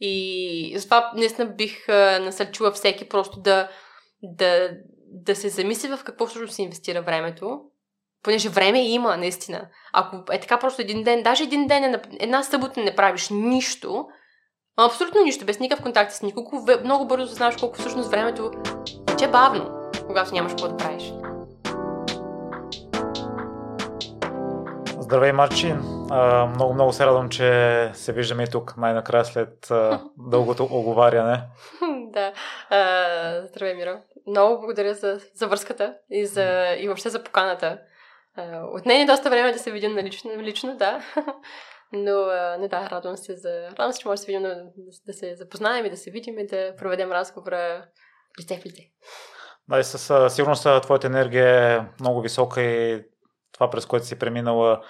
И затова наистина бих насърчила всеки просто да, да, да се замисли в какво всъщност се инвестира времето, понеже време има, наистина. Ако е така просто един ден, даже един ден, една събота не правиш нищо, абсолютно нищо, без никакъв контакт с никого, много бързо знаеш колко всъщност времето тече бавно, когато нямаш какво да правиш. Здравей, Марчин! Много, много се радвам, че се виждаме и тук най-накрая след дългото оговаряне. да. Здравей, Миро! Много благодаря за, за връзката и, за, и въобще за поканата. Отне е доста време да се видим на лично, лично да. Но не да, радвам се за... Радвам се, че може да се видим, да, да се запознаем и да се видим и да проведем разговора лице в лице. Да, и със сигурност твоята енергия е много висока и това, през което си преминала,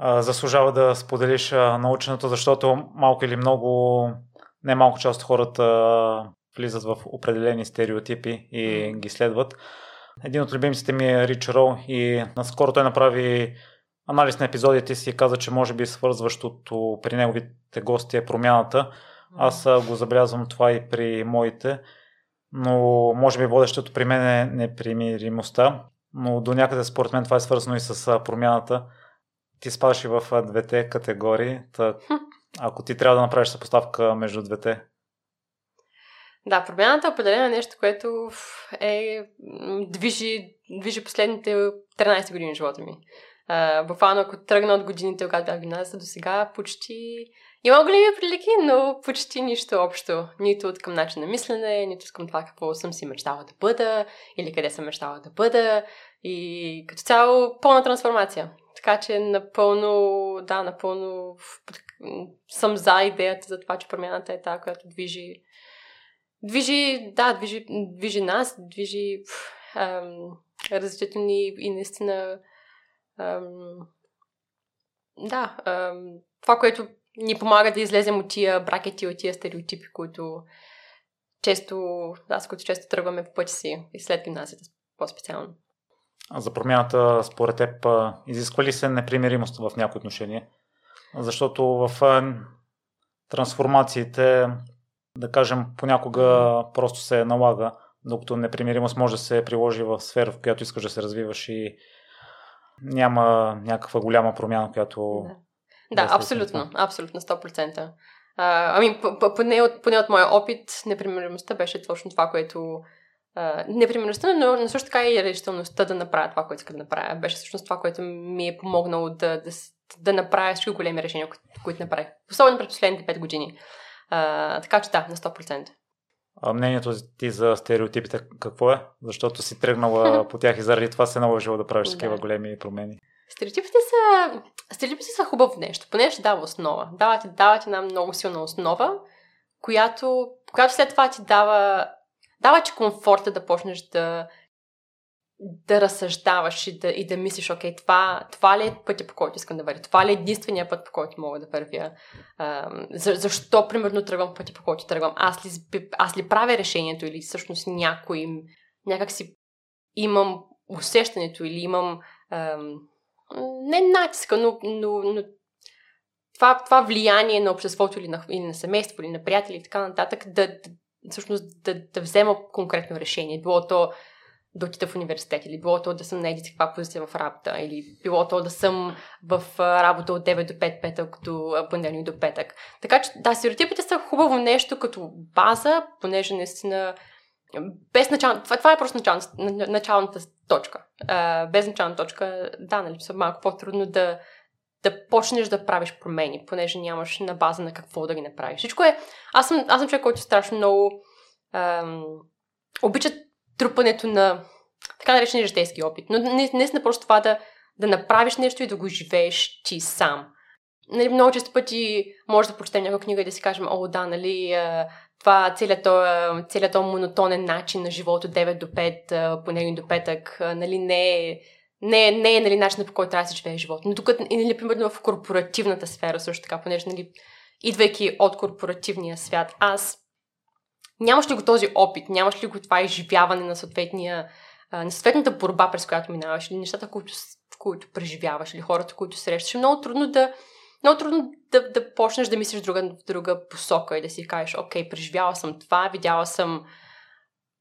заслужава да споделиш наученото, защото малко или много, не малко част от хората влизат в определени стереотипи и ги следват. Един от любимците ми е Рич Роу и наскоро той направи анализ на епизодите си и каза, че може би свързващото при неговите гости е промяната. Аз го забелязвам това и при моите, но може би водещото при мен е непримиримостта, но до някъде според мен това е свързано и с промяната. Ти спадаш и в двете категории, та, ако ти трябва да направиш съпоставка между двете, да, промяната е определено нещо, което е, движи, движи последните 13 години в живота ми. Буквално ако тръгна от годините, когато бях гимназия до сега, почти има големи прилики, но почти нищо общо. Нито от към начин на мислене, нито към това какво съм си мечтала да бъда или къде съм мечтала да бъда. И като цяло пълна трансформация. Така че напълно, да, напълно съм за идеята за това, че промяната е тази, която движи движи, да, движи, движи нас, движи ам, развитието ни и наистина ам, да, ам, това, което ни помага да излезем от тия бракети, от тия стереотипи, които често, с които често тръгваме по пътя си и след гимназията по-специално. А за промяната, според теб, изисква ли се непримиримост в някои отношения? Защото в трансформациите да кажем, понякога просто се налага, докато непримиримост може да се приложи в сфера, в която искаш да се развиваш и няма някаква голяма промяна, която... Да, да абсолютно, абсолютно, 100%. А, ами, поне от, поне от моя опит, непримиримостта беше точно това, което Uh, непримиримостта, но, но също така и решителността да направя това, което иска да направя. Беше всъщност това, което ми е помогнало да, да, да направя всички големи решения, които, които направих. Особено през последните 5 години. А, така че да, на 100%. А мнението ти за стереотипите какво е? Защото си тръгнала по тях и заради това се наложила да правиш такива да. големи промени. Стереотипите са, стереотипите са хубаво нещо, понеже дава основа. Дава ти, дава ти една много силна основа, която, която след това ти дава, дава ти комфорта да почнеш да, да разсъждаваш и да, и да мислиш, окей, това, това ли е пътя, по който искам да вървя? Това ли е единствения път, по който мога да вървя? А, за, защо, примерно, тръгвам пътя, по който тръгвам? Аз ли, аз ли правя решението или всъщност някой някак си имам усещането или имам ам, не натиска, но, но, но това, това влияние на обществото или на, или на семейство, или на приятели и така нататък, да, да всъщност да, да взема конкретно решение. Било то да отида в университет, или било то да съм на еди каква позиция в работа, или било то да съм в работа от 9 до 5 петък, до понеделник до петък. Така че, да, стереотипите са хубаво нещо като база, понеже наистина без начал... това, е просто начал... началната точка. А, без начална точка, да, нали, са малко по-трудно да, да почнеш да правиш промени, понеже нямаш на база на какво да ги направиш. Всичко е... Аз съм, аз съм човек, който страшно много ам, обича трупането на така наречения житейски опит. Но не, не просто това да, да направиш нещо и да го живееш ти сам. Нали, много често пъти може да прочетем някаква книга и да си кажем, о, да, нали, това целият този, целият този монотонен начин на живота от 9 до 5, понеделник до петък, нали, не е не, не е нали, начинът по който трябва да се живее живота. Но тук, нали, примерно в корпоративната сфера също така, понеже, нали, идвайки от корпоративния свят, аз нямаш ли го този опит, нямаш ли го това изживяване на съответния на съответната борба, през която минаваш, или нещата, които, които преживяваш, или хората, които срещаш, е много трудно да, много трудно да, да почнеш да мислиш друга, в друга посока и да си кажеш, окей, преживяла съм това, видяла съм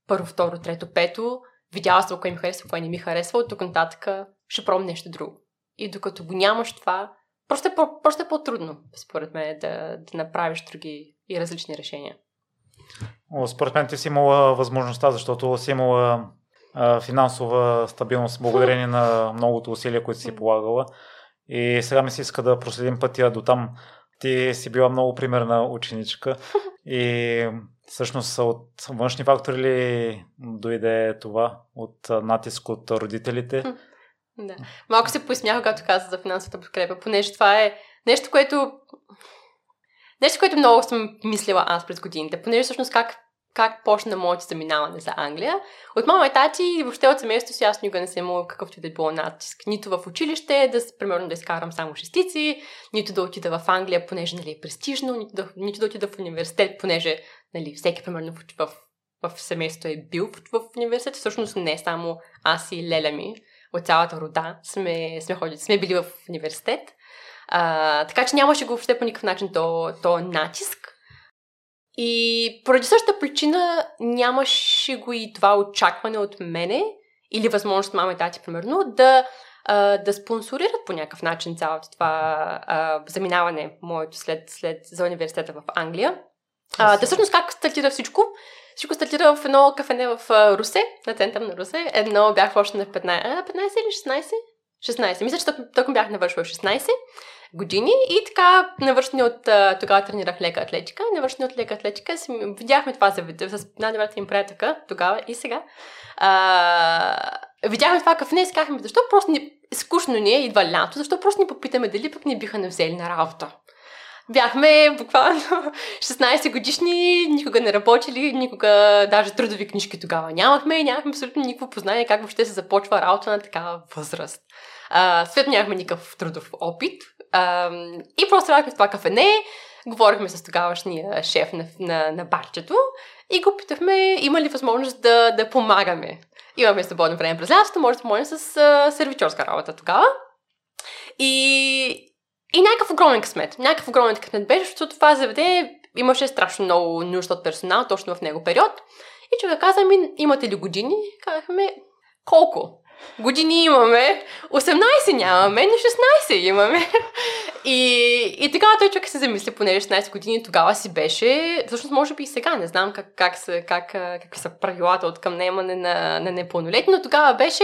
първо, второ, трето, пето, видяла съм кое ми харесва, кое не ми харесва, от тук нататък ще пробвам нещо друго. И докато го нямаш това, просто е, по, просто е по-трудно, според мен, да, да направиш други и различни решения. Според мен ти си имала възможността, защото си имала финансова стабилност благодарение на многото усилия, които си полагала. И сега ми се иска да проследим пътя до там. Ти си била много примерна ученичка и всъщност от външни фактори ли дойде това? От натиск от родителите? Да. Малко се поисмях, когато каза за финансовата подкрепа, понеже това е нещо, което Нещо, което много съм мислила аз през годините, понеже всъщност как как почна моето заминаване за Англия. От мама и тати и въобще от семейството си аз никога не съм имала какъвто да е било натиск. Нито в училище, да, примерно да изкарам само шестици, нито да отида в Англия, понеже нали, е престижно, нито да, нито да отида в университет, понеже нали, всеки примерно в, в, в семейството е бил в, в университет. Всъщност не само аз и леля ми от цялата рода сме, сме, ходили, сме били в университет. А, така че нямаше го въобще по никакъв начин то, то натиск. И поради същата причина нямаше го и това очакване от мене или възможност мама и тати, примерно, да, а, да спонсорират по някакъв начин цялото това а, заминаване моето след, след за университета в Англия. А, да всъщност как стартира всичко? Всичко стартира в едно кафене в Русе, на център на Русе. Едно бях още на 15, 15 или 16? 16. Мисля, че тъкмо бях навършила 16 години и така навършени от тогава тренирах лека атлетика, навършени от лека атлетика си, видяхме това заведение с най-добрата им приятелка тогава и сега. А, видяхме това кафе и си защо просто ни, скучно ни е, идва лято, защо просто ни попитаме дали пък ни биха не взели на работа. Бяхме буквално 16 годишни, никога не работили, никога даже трудови книжки тогава нямахме, нямахме абсолютно никакво познание как въобще се започва работа на такава възраст. Uh, свет нямахме никакъв трудов опит. Uh, и просто седахме в това кафене, говорихме с тогавашния шеф на, на, на барчето и го питахме има ли възможност да, да помагаме. Имаме свободно време през лятото, може да помогнем с uh, сервичорска работа тогава. И, и някакъв огромен късмет. Някакъв огромен късмет беше, защото това заведение имаше страшно много нужда от персонал точно в него период. И човек каза ми, имате ли години? Казахме, колко? Години имаме, 18 нямаме, но 16 имаме. И, и така той човек се замисли, понеже 16 години тогава си беше, всъщност може би и сега, не знам как, как, са, как, какви са правилата от към наемане на, на непълнолетни, но тогава беше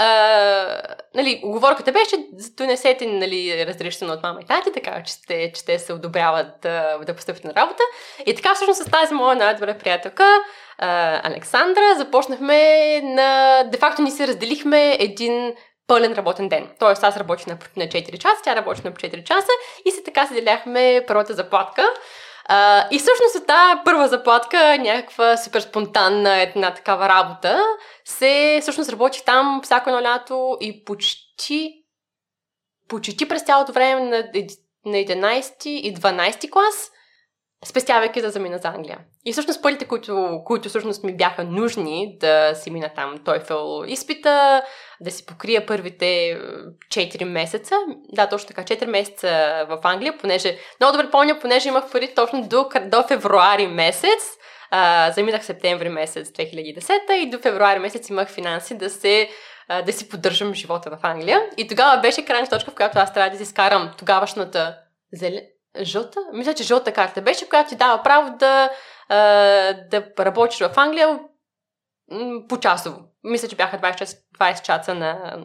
Uh, нали, оговорката беше донесете нали, разрешено от мама и тати, така че те, че те се одобряват да, да постъпят на работа. И така всъщност с тази моя най-добра приятелка, uh, Александра, започнахме на... Де-факто ни се разделихме един пълен работен ден. Тоест аз работих на, на 4 часа, тя работи на 4 часа и се така се деляхме първата заплатка. Uh, и всъщност от тази първа заплатка, някаква супер спонтанна една такава работа, се всъщност работих там всяко едно лято и почти почти през цялото време на, на 11 и 12 клас спестявайки да замина за Англия. И всъщност парите, които, които всъщност ми бяха нужни да си мина там TOEFL изпита, да си покрия първите 4 месеца, да, точно така, 4 месеца в Англия, понеже, много добре помня, понеже имах пари точно до, до февруари месец, а, заминах септември месец 2010 и до февруари месец имах финанси да се да си поддържам живота в Англия. И тогава беше крайна точка, в която аз трябва да си изкарам тогавашната зеле жълта, мисля, че жълта карта беше, която ти дава право да, а, да работиш в Англия по часово. Мисля, че бяха 20, 20 часа на,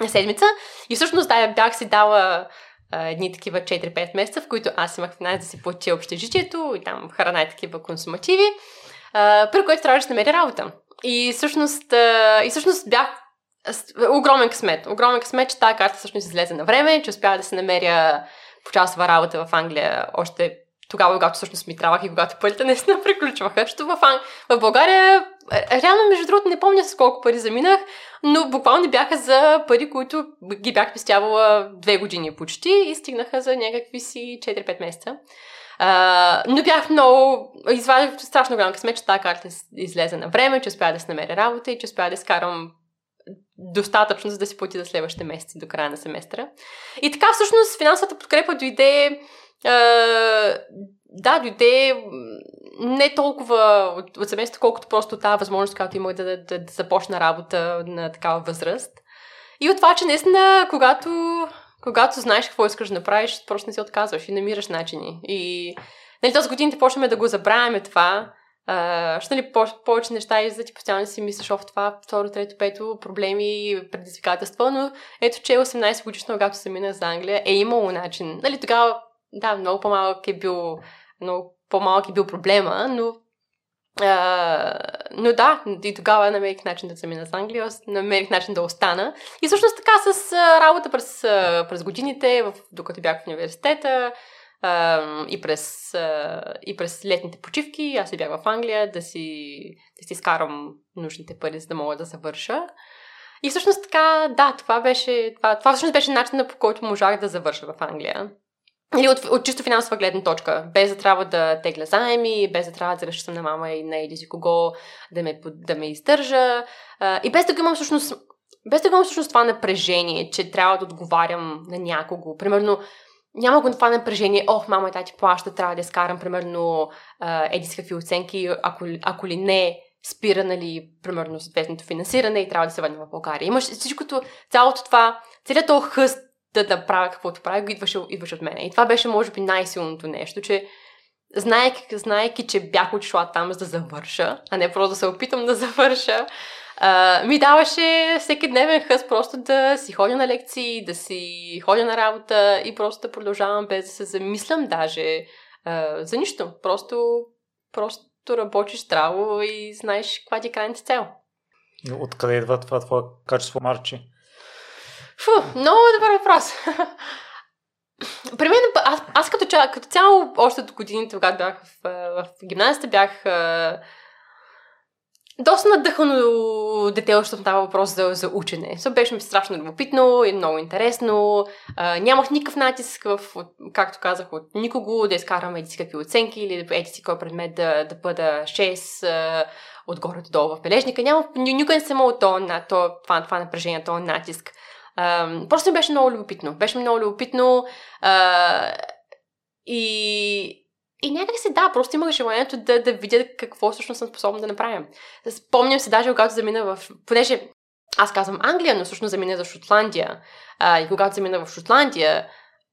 на седмица. И всъщност да, бях си дала а, едни такива 4-5 месеца, в които аз имах финанс да си платя общежитието и там храна и такива консумативи, а, при което трябваше да намеря работа. И всъщност, а, и всъщност бях огромен късмет. Огромен късмет, че тази карта всъщност излезе на време, че успях да се намеря почасова работа в Англия още тогава, когато всъщност ми трябваха и когато парите наистина приключваха. Защото в, Ан... в България, е, реално, между другото, не помня с колко пари заминах, но буквално бяха за пари, които ги бях пестявала две години почти и стигнаха за някакви си 4-5 месеца. Uh, но бях много... Извадих страшно голям късмет, че тази карта излезе на време, че успя да се намеря работа и че успя да изкарам достатъчно, за да си плати за следващите месеци до края на семестра. И така, всъщност, финансовата подкрепа дойде да, дойде не толкова от, от семейството, колкото просто тази възможност, която имах да, да, да, да започна работа на такава възраст. И от това, че наистина, когато, когато знаеш какво искаш да направиш, просто не се отказваш и намираш начини. И нали, този годините почваме да го забравяме това, Uh, ще нали, по- повече неща и за ти постоянно си мислиш в това, второ, трето, пето, проблеми, предизвикателства, но ето, че 18 годишно, когато се мина за Англия, е имало начин. Нали, тогава, да, много по-малък е бил, много по-малък е бил проблема, но Uh, но да, и тогава намерих начин да замина за Англия, намерих начин да остана. И всъщност така с работа през, през годините, в, докато бях в университета, и, през, и през летните почивки. Аз се бях в Англия да си, да си скарам нужните пари, за да мога да завърша. И всъщност така, да, това беше, това, това всъщност беше начинът по който можах да завърша в Англия. Или от, от чисто финансова гледна точка, без да трябва да тегля заеми, без да трябва да разчитам на мама и на или си кого да ме, да ме издържа. и без да го имам всъщност без да имам всъщност това напрежение, че трябва да отговарям на някого. Примерно, няма го това напрежение, ох, мама и тати плаща, трябва да изкарам, примерно, еди с какви оценки, ако, ако ли не, спира, нали, примерно, съответното финансиране и трябва да се върнем в България. Имаш всичкото, цялото това, целият този хъст да направя каквото правя, го идваше, идваше от мене. И това беше, може би, най-силното нещо, че знаеки, знаеки, че бях отишла там за да завърша, а не просто да се опитам да завърша, Ми даваше всеки дневен хъс просто да си ходя на лекции, да си ходя на работа и просто да продължавам без да се замислям даже uh, за нищо. Просто, просто работиш здраво и знаеш каква ти е крайната цел. Откъде идва това твое качество, Марчи? Фу, много добър въпрос. При мен, аз, аз като, като цяло, още до годините, когато бях в, в гимназията, бях доста надъхано дете, защото става въпрос за, за учене. So, беше ми страшно любопитно и много интересно. А, нямах никакъв натиск, в, както казах, от никого да изкарам еди си какви оценки или еди си кой предмет да, да бъда 6 а, отгоре до долу в бележника. Няма, никога не съм имал това, това, това напрежение, това натиск. А, просто ми беше много любопитно. Беше много любопитно а, и и някак се да, просто имах желанието да, да видя какво всъщност съм способна да направя. Спомням се даже, когато замина в... Понеже аз казвам Англия, но всъщност замина за Шотландия. А, и когато замина в Шотландия,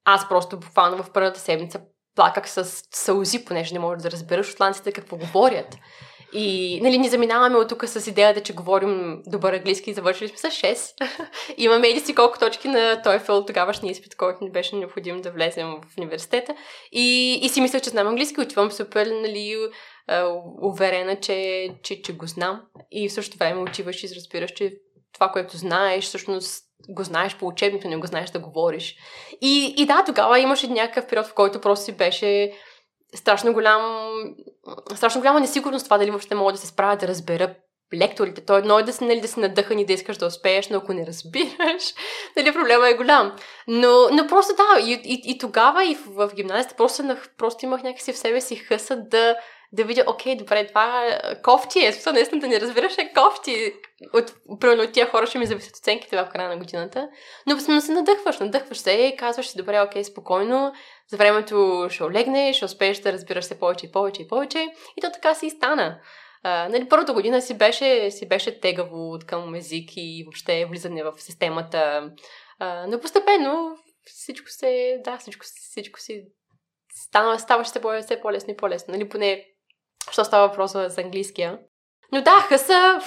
аз просто буквално в първата седмица плаках с сълзи, понеже не може да разбера шотландците какво говорят. И нали, ни заминаваме от тук с идеята, че говорим добър английски и завършили сме с 6. Имаме еди си колко точки на TOEFL, тогавашния изпит, който ни беше необходим да влезем в университета. И, и си мисля, че знам английски, отивам супер, нали, уверена, че, че, че го знам. И в същото време отиваш и разбираш, че това, което знаеш, всъщност го знаеш по учебното, не го знаеш да говориш. И, и да, тогава имаше някакъв период, в който просто си беше страшно голям, страшно голяма несигурност това дали въобще мога да се справя да разбера лекторите. То едно е да си, нали, да си надъхан и да искаш да успееш, но ако не разбираш, нали, проблема е голям. Но, но просто да, и, и, и тогава и в, в гимназията просто, просто имах някакси в себе си хъса да, да видя, окей, добре, това кофти е, смисъл, наистина да не разбираш е кофти. От, примерно от тия хора ще ми зависят оценките в края на годината. Но, но се надъхваш, надъхваш се и казваш добре, окей, спокойно, за времето ще олегнеш, ще успееш да разбираш се повече и повече и повече. И то така си и стана. Uh, нали, първата година си беше, си беше тегаво от към език и въобще влизане в системата. Uh, но постепенно всичко се, да, всичко, всичко си става, ставаше се все по-лесно и по-лесно. Нали, поне, що става въпрос за английския. Но да, хъса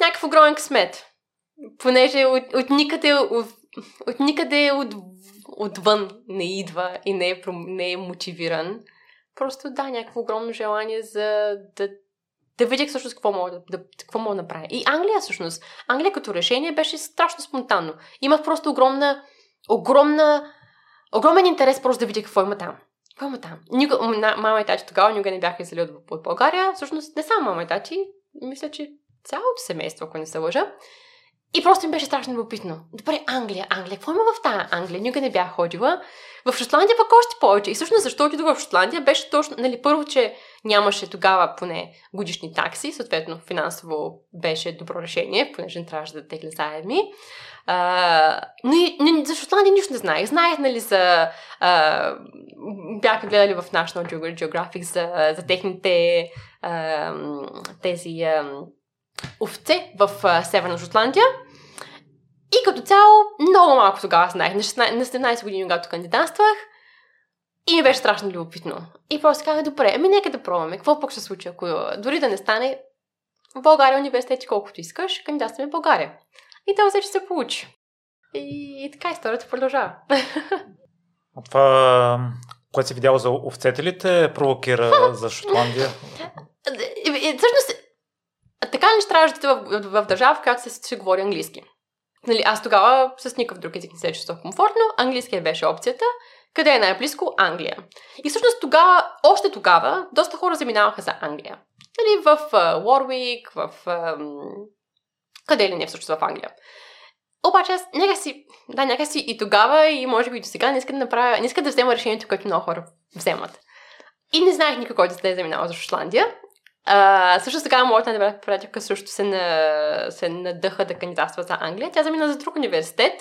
някакъв огромен късмет. Понеже от, от никъде, от, от никъде от отвън не идва и не е, не е мотивиран. Просто да, някакво огромно желание за да, да видя всъщност какво мога да, да, какво мога да направя. И Англия всъщност, Англия като решение беше страшно спонтанно. Имах просто огромна, огромна, огромен интерес просто да видя какво има там. Какво има там? Никога, мама и тати тогава никога не бяха излили от, от България. Всъщност не само мама и тати, мисля, че цялото семейство, ако не се лъжа. И просто им беше страшно любопитно. Добре, Англия, Англия, какво има в тази Англия? Никога не бях ходила. В Шотландия пък още повече. И всъщност защо отидох в Шотландия беше точно, нали, първо, че нямаше тогава поне годишни такси, съответно финансово беше добро решение, понеже не трябваше да тегля заедми. Uh, но, и, но за Шотландия нищо не знаех. Знаех, нали, за... Uh, бяха гледали в National Geographic за, за техните uh, тези uh, овце в uh, Северна Шотландия. И като цяло, много малко тогава знаех. На, 16, на 17 години, когато кандидатствах, и ми беше страшно любопитно. И просто казах, добре, ами нека да пробваме. Какво пък ще се случи, ако дори да не стане в България университети колкото искаш, кандидатстваме в България. И това вече се получи. И, и така историята продължава. Това, което си видяла за овцете ли те провокира за Шотландия? Всъщност, така трябваше да в, в, в държава, в която се, се говори английски. Нали, аз тогава с никакъв друг език не се чувствах комфортно. Английския беше опцията. Къде е най-близко? Англия. И всъщност тогава, още тогава, доста хора заминаваха за Англия. Нали, в Уорвик, в... Къде ли не всъщност в Англия. Обаче аз нека си, да, нека си и тогава, и може би и до сега не иска да направя, не иска да взема решението, което много хора вземат. И не знаех никой, който да е заминал за Шотландия. А, също така, моята най приятелка също се, на, се надъха да кандидатства за Англия. Тя замина за друг университет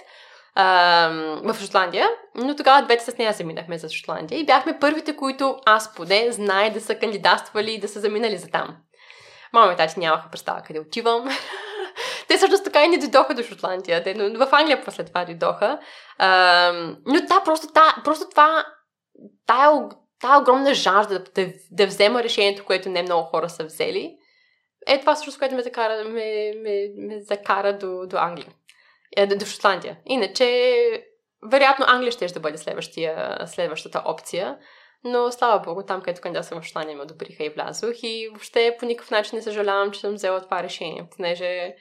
а, в Шотландия, но тогава двете с нея заминахме за Шотландия и бяхме първите, които аз поне знае да са кандидатствали и да са заминали за там. Мама и тати нямаха представа къде отивам. Те също така и не дойдоха до Шотландия. Те, но в Англия после това дойдоха. А, но да, просто, та, просто това, тая, тая огромна жажда да, да, взема решението, което не много хора са взели, е това също, което ме закара, ме, ме, ме закара до, до Англия. Е, до Шотландия. Иначе, вероятно, Англия ще да бъде следващата опция. Но слава богу, там, където кандидатствам в Шотландия, ме одобриха и влязох. И въобще по никакъв начин не съжалявам, че съм взела това решение. Понеже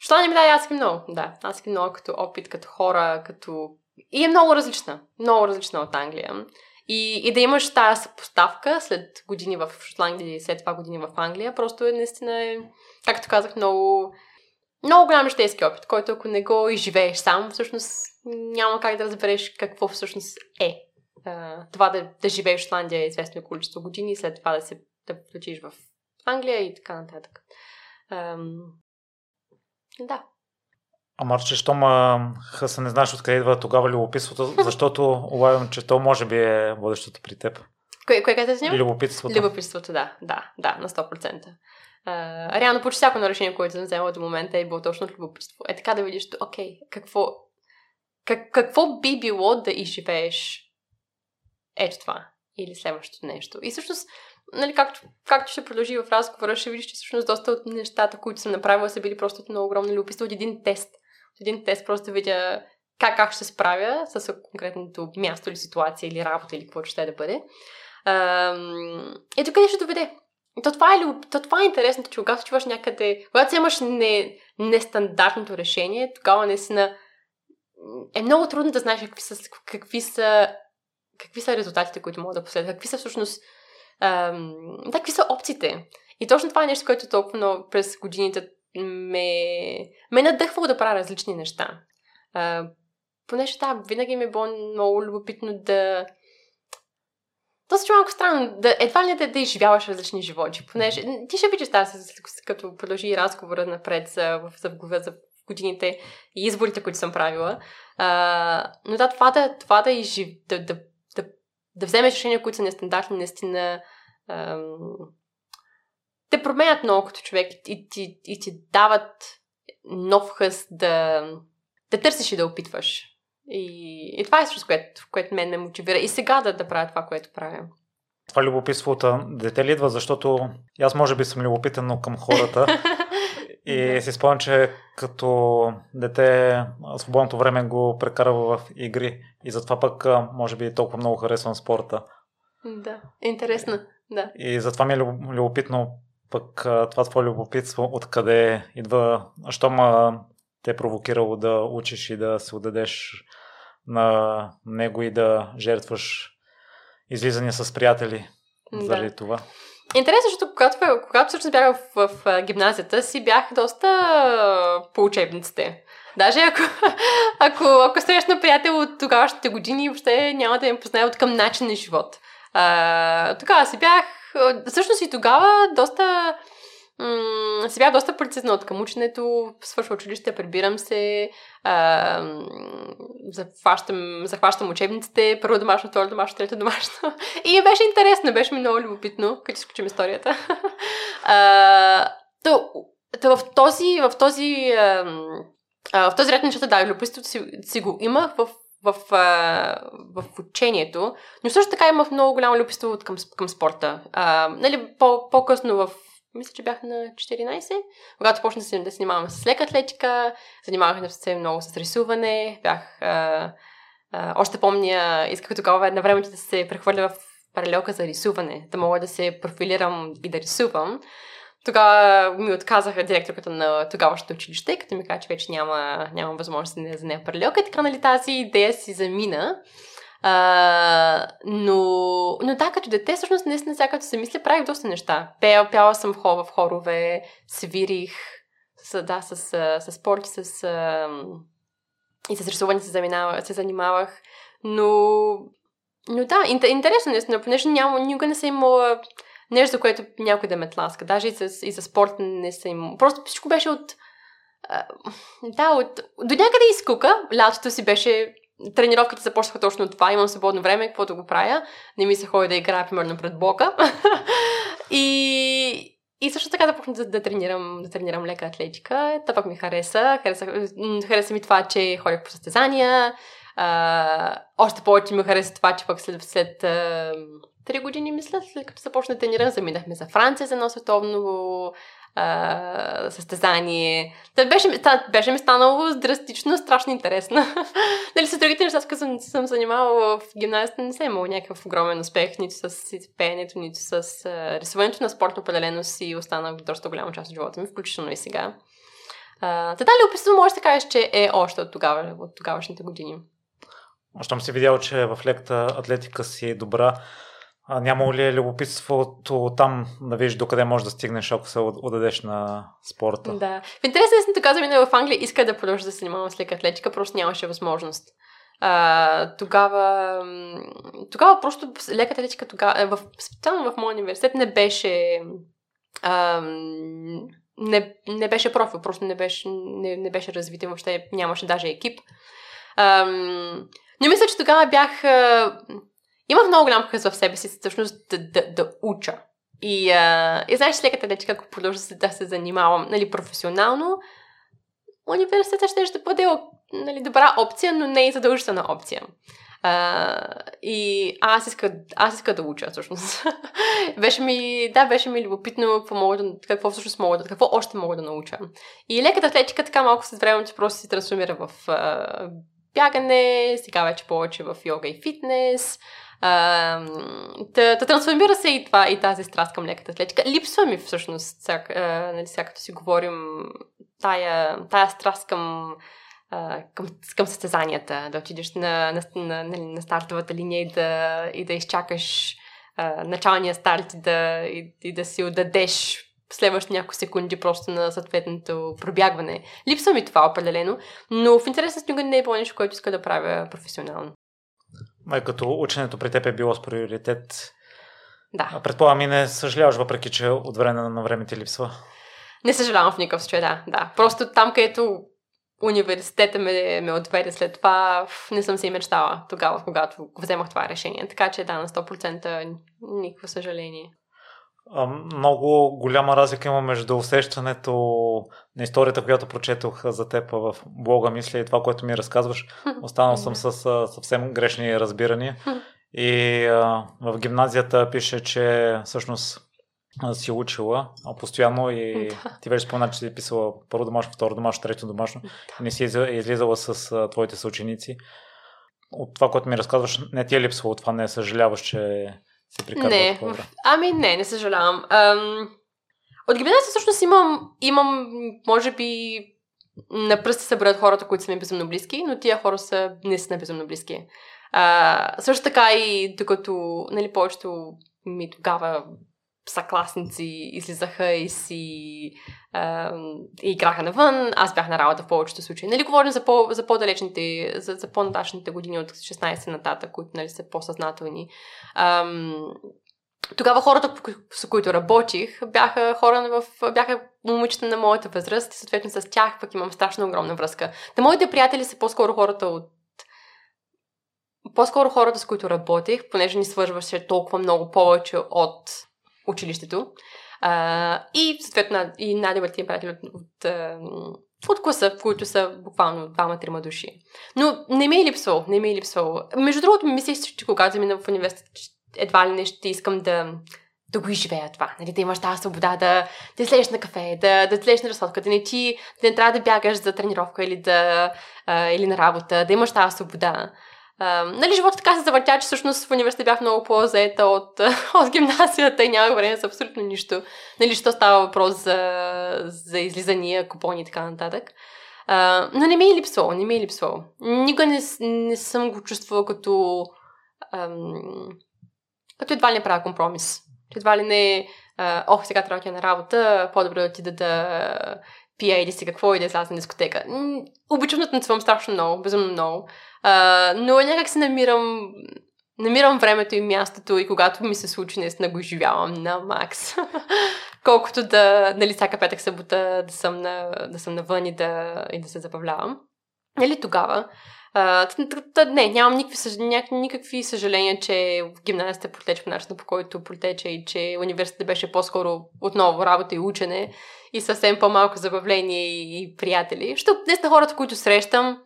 Шотландия ми даде адски много. Да, адски много като опит, като хора, като... И е много различна. Много различна от Англия. И, и да имаш тази съпоставка след години в Шотландия и след това години в Англия, просто е наистина, е, както казах, много, много голям житейски опит, който ако не го изживееш сам, всъщност няма как да разбереш какво всъщност е. това да, да живееш в Шотландия известно количество години след това да се да включиш в Англия и така нататък. да. А Марче, що ма Хъса не знаеш откъде идва тогава любопитството, защото улавям, че то може би е водещото при теб. Кое, кое снимам? Любопитството. Любопитството, да, да, да, на 100%. Uh, реално почти всяко на решение, което съм взела до момента е било точно от любопитство. Е така да видиш, окей, какво, как, какво би било да изживееш ето това или следващото нещо. И всъщност, нали, както, както ще продължи в разговора, ще видиш, че всъщност доста от нещата, които съм направила, са били просто от много огромно любопитство от един тест. Един тест просто видя как, как ще се справя с конкретното място или ситуация или работа или каквото ще да бъде. Ето къде ще доведе. То това, е, то това е интересното, че когато чуваш някъде, когато вземаш не, нестандартното решение, тогава наистина е много трудно да знаеш какви са, какви са, какви са резултатите, които могат да последват, какви са всъщност ам, да, какви са опциите. И точно това е нещо, което толкова много през годините ме, ме надъхвало да правя различни неща. А, понеже да, винаги ми е било много любопитно да то се малко странно, да, едва ли да, да изживяваш различни животи, понеже ти ще видиш тази, като продължи разговора напред за, за, за, за годините и изборите, които съм правила. А, но да, това да, това да, изжив, да, да, да, да вземеш решения, които са нестандартни, наистина ам, те променят много като човек и ти, и ти дават нов хъст да, да търсиш и да опитваш. И, и това е също, което, което мен ме мотивира и сега да, да правя това, което правя. Това любопитство от дете ли идва, защото аз може би съм любопитен, но към хората. И си спомням, че като дете свободното време го прекарва в игри и затова пък може би толкова много харесвам спорта. Да, интересно, да. И затова ми е любопитно пък това твое любопитство откъде идва, що ма те е провокирало да учиш и да се отдадеш на него и да жертваш излизания с приятели да. заради това? Интересно, защото когато, когато всъщност бях в, в, в гимназията си, бях доста по учебниците. Даже ако, ако, ако срещна приятел от тогавашните години, въобще няма да им познае от към начин на живот. А, тогава си бях, всъщност и тогава доста м- си бях доста прецизна от към ученето, свършва училище, прибирам се, а, захващам, захващам учебниците, първо домашно, второ домашно, трето домашно. И беше интересно, беше ми много любопитно, като изключим историята. а, то, то в този, в този, в този ред нещата, да, любопитството си, си го имах в в, в учението, но също така имах много голямо любопитство към, към спорта. А, нали, по, по-късно в мисля, че бях на 14, когато почнах да се, занимавам с лека атлетика, занимавах се много с рисуване, бях... А, а, още помня, исках тогава на времето да се прехвърля в паралелка за рисуване, да мога да се профилирам и да рисувам. Тогава ми отказаха директорката на тогавашното училище, като ми каза, че вече няма, няма възможност за нея паралелка. Така, нали, тази идея си замина. А, но, но да, като дете, всъщност, наистина, сега като се мисля, правих доста неща. Пея, пяла съм в, в хорове, свирих, с, да, с, с, с спорт, с, и с рисуване се, се занимавах. Но, но да, интересно, наистина, понеже няма, никога не съм имала нещо, за което някой да ме тласка. Даже и с, и с спорт не съм. Просто всичко беше от... да, от... До някъде изкука. Лятото си беше тренировките започнаха точно от това. Имам свободно време, какво да го правя. Не ми се ходи да играя, примерно, пред блока. и, и също така започнах да, да, тренирам, да тренирам лека атлетика. Това пък ми хареса. Хареса, хареса ми това, че ходих по състезания. А, още повече ми хареса това, че пък след, след три години, мисля, след като започна да тренирам, заминахме за Франция за едно световно а, състезание. Та беше, та, беше ми станало драстично, страшно интересно. нали, с другите неща, с които съм, съм занимавала в гимназията, не съм имала някакъв огромен успех, нито с пеенето, нито с а, рисуването на спорт, определено си остана доста голяма част от живота ми, включително и сега. Та дали описано може да кажеш, че е още от, тогава, от тогавашните години. Щом си видял, че в лекта атлетика си е добра, а няма ли е любопитството там да видиш докъде можеш да стигнеш, ако се отдадеш на спорта? Да. В интерес на истината казвам, в Англия иска да продължа да се занимавам с лека атлетика, просто нямаше възможност. А, тогава, тогава просто лека атлетика, тогава, в, специално в моя университет не беше а, не, не беше профил, просто не беше, не, не беше развитие, въобще нямаше даже екип. А, но мисля, че тогава бях Имах много голям хъз в себе си, всъщност да, да, да уча. И, а, и знаеш, леката рече, ако продължа да се занимавам нали, професионално, университета ще, ще бъде нали, добра опция, но не и задължителна опция. А, и аз иска, аз иска да уча, всъщност. беше ми, да, беше ми любопитно какво, мога да, какво всъщност мога да, какво още мога да науча. И леката атлетика така малко с времето просто се трансформира в а, бягане, сега вече повече в йога и фитнес. Та, та трансформира се и това, и тази страст към леката атлетика. Липсва ми всъщност, всяк, а, нали, сега като си говорим, тая, тая страст към, към, към състезанията, да отидеш на, на, на, на, на стартовата линия и да, и да изчакаш а, началния старт и да, и, и да си отдадеш следващите няколко секунди просто на съответното пробягване. Липсва ми това определено, но в интерес на не е било нещо, което иска да правя професионално май като ученето при теб е било с приоритет. Да. Предполагам и не съжаляваш, въпреки че от време на време ти липсва. Не съжалявам в никакъв случай, да, да. Просто там, където университета ме, ме отведе след това, не съм си мечтала тогава, когато вземах това решение. Така че да, на 100% никакво съжаление много голяма разлика има между усещането на историята, която прочетох за теб в блога, мисля, и това, което ми разказваш. Останал съм с съвсем грешни разбирания. И а, в гимназията пише, че всъщност си учила а, постоянно и ти вече спомена, че си писала първо домашно, второ домашно, трето домашно. Не си излизала с твоите съученици. От това, което ми разказваш, не ти е липсвало това, не съжаляваш, че се прикарва Не, ами не, не съжалявам. Ам, от гимназията всъщност имам, имам, може би, на пръсти се броят хората, които са ми безумно близки, но тия хора са наистина безумно близки. А, също така и докато, нали, повечето ми тогава съкласници излизаха и си а, играха навън. Аз бях на работа в повечето случаи. Нали, говорим за, по, за по-далечните, за, за по-нататъчните години от 16 нататък, които нали, са по-съзнателни. Ам, тогава хората, с които работих, бяха хора в, бяха момичета на моята възраст и съответно с тях пък имам страшно огромна връзка. Та моите приятели са по-скоро хората от по-скоро хората, с които работех, понеже ни свързваше толкова много повече от училището. А, и съответно и най-добрите ми приятели от, от, от класа, които са буквално двама-трима души. Но не ми е липсвало, не ми е липсвало. Между другото, мислех, че когато замина в университет, едва ли не ще искам да, да го изживея това. Нали, да имаш тази свобода да, да излезеш на кафе, да, да излезеш на разходка, да не ти да не трябва да бягаш за тренировка или, да, а, или на работа, да имаш тази свобода. Нали, живота така се завъртя, че всъщност в университет бях много по-заета от, от гимназията и нямах време за абсолютно нищо. Нали, що става въпрос за, за излизания, купони и така нататък. А, но не ми е липсвало, не ми е липсвало. Никога не, не съм го чувствала като ам, като едва ли не правя компромис. Едва ли не, а, ох, сега трябва да на работа, по-добре да отида да пия или си какво и да изляза на дискотека. Обичам да танцувам страшно много, безумно много. Но някак се намирам намирам времето и мястото и когато ми се случи, наистина го изживявам на макс. Колкото да, нали, всяка петък събота да съм, на, да съм навън и да, и да се забавлявам. Нали, тогава не, нямам никакви, никакви съжаления, че гимназията протече по начина, по който протече и че университетът беше по-скоро отново работа и учене и съвсем по-малко забавление и, и приятели. Защото днес на хората, които срещам,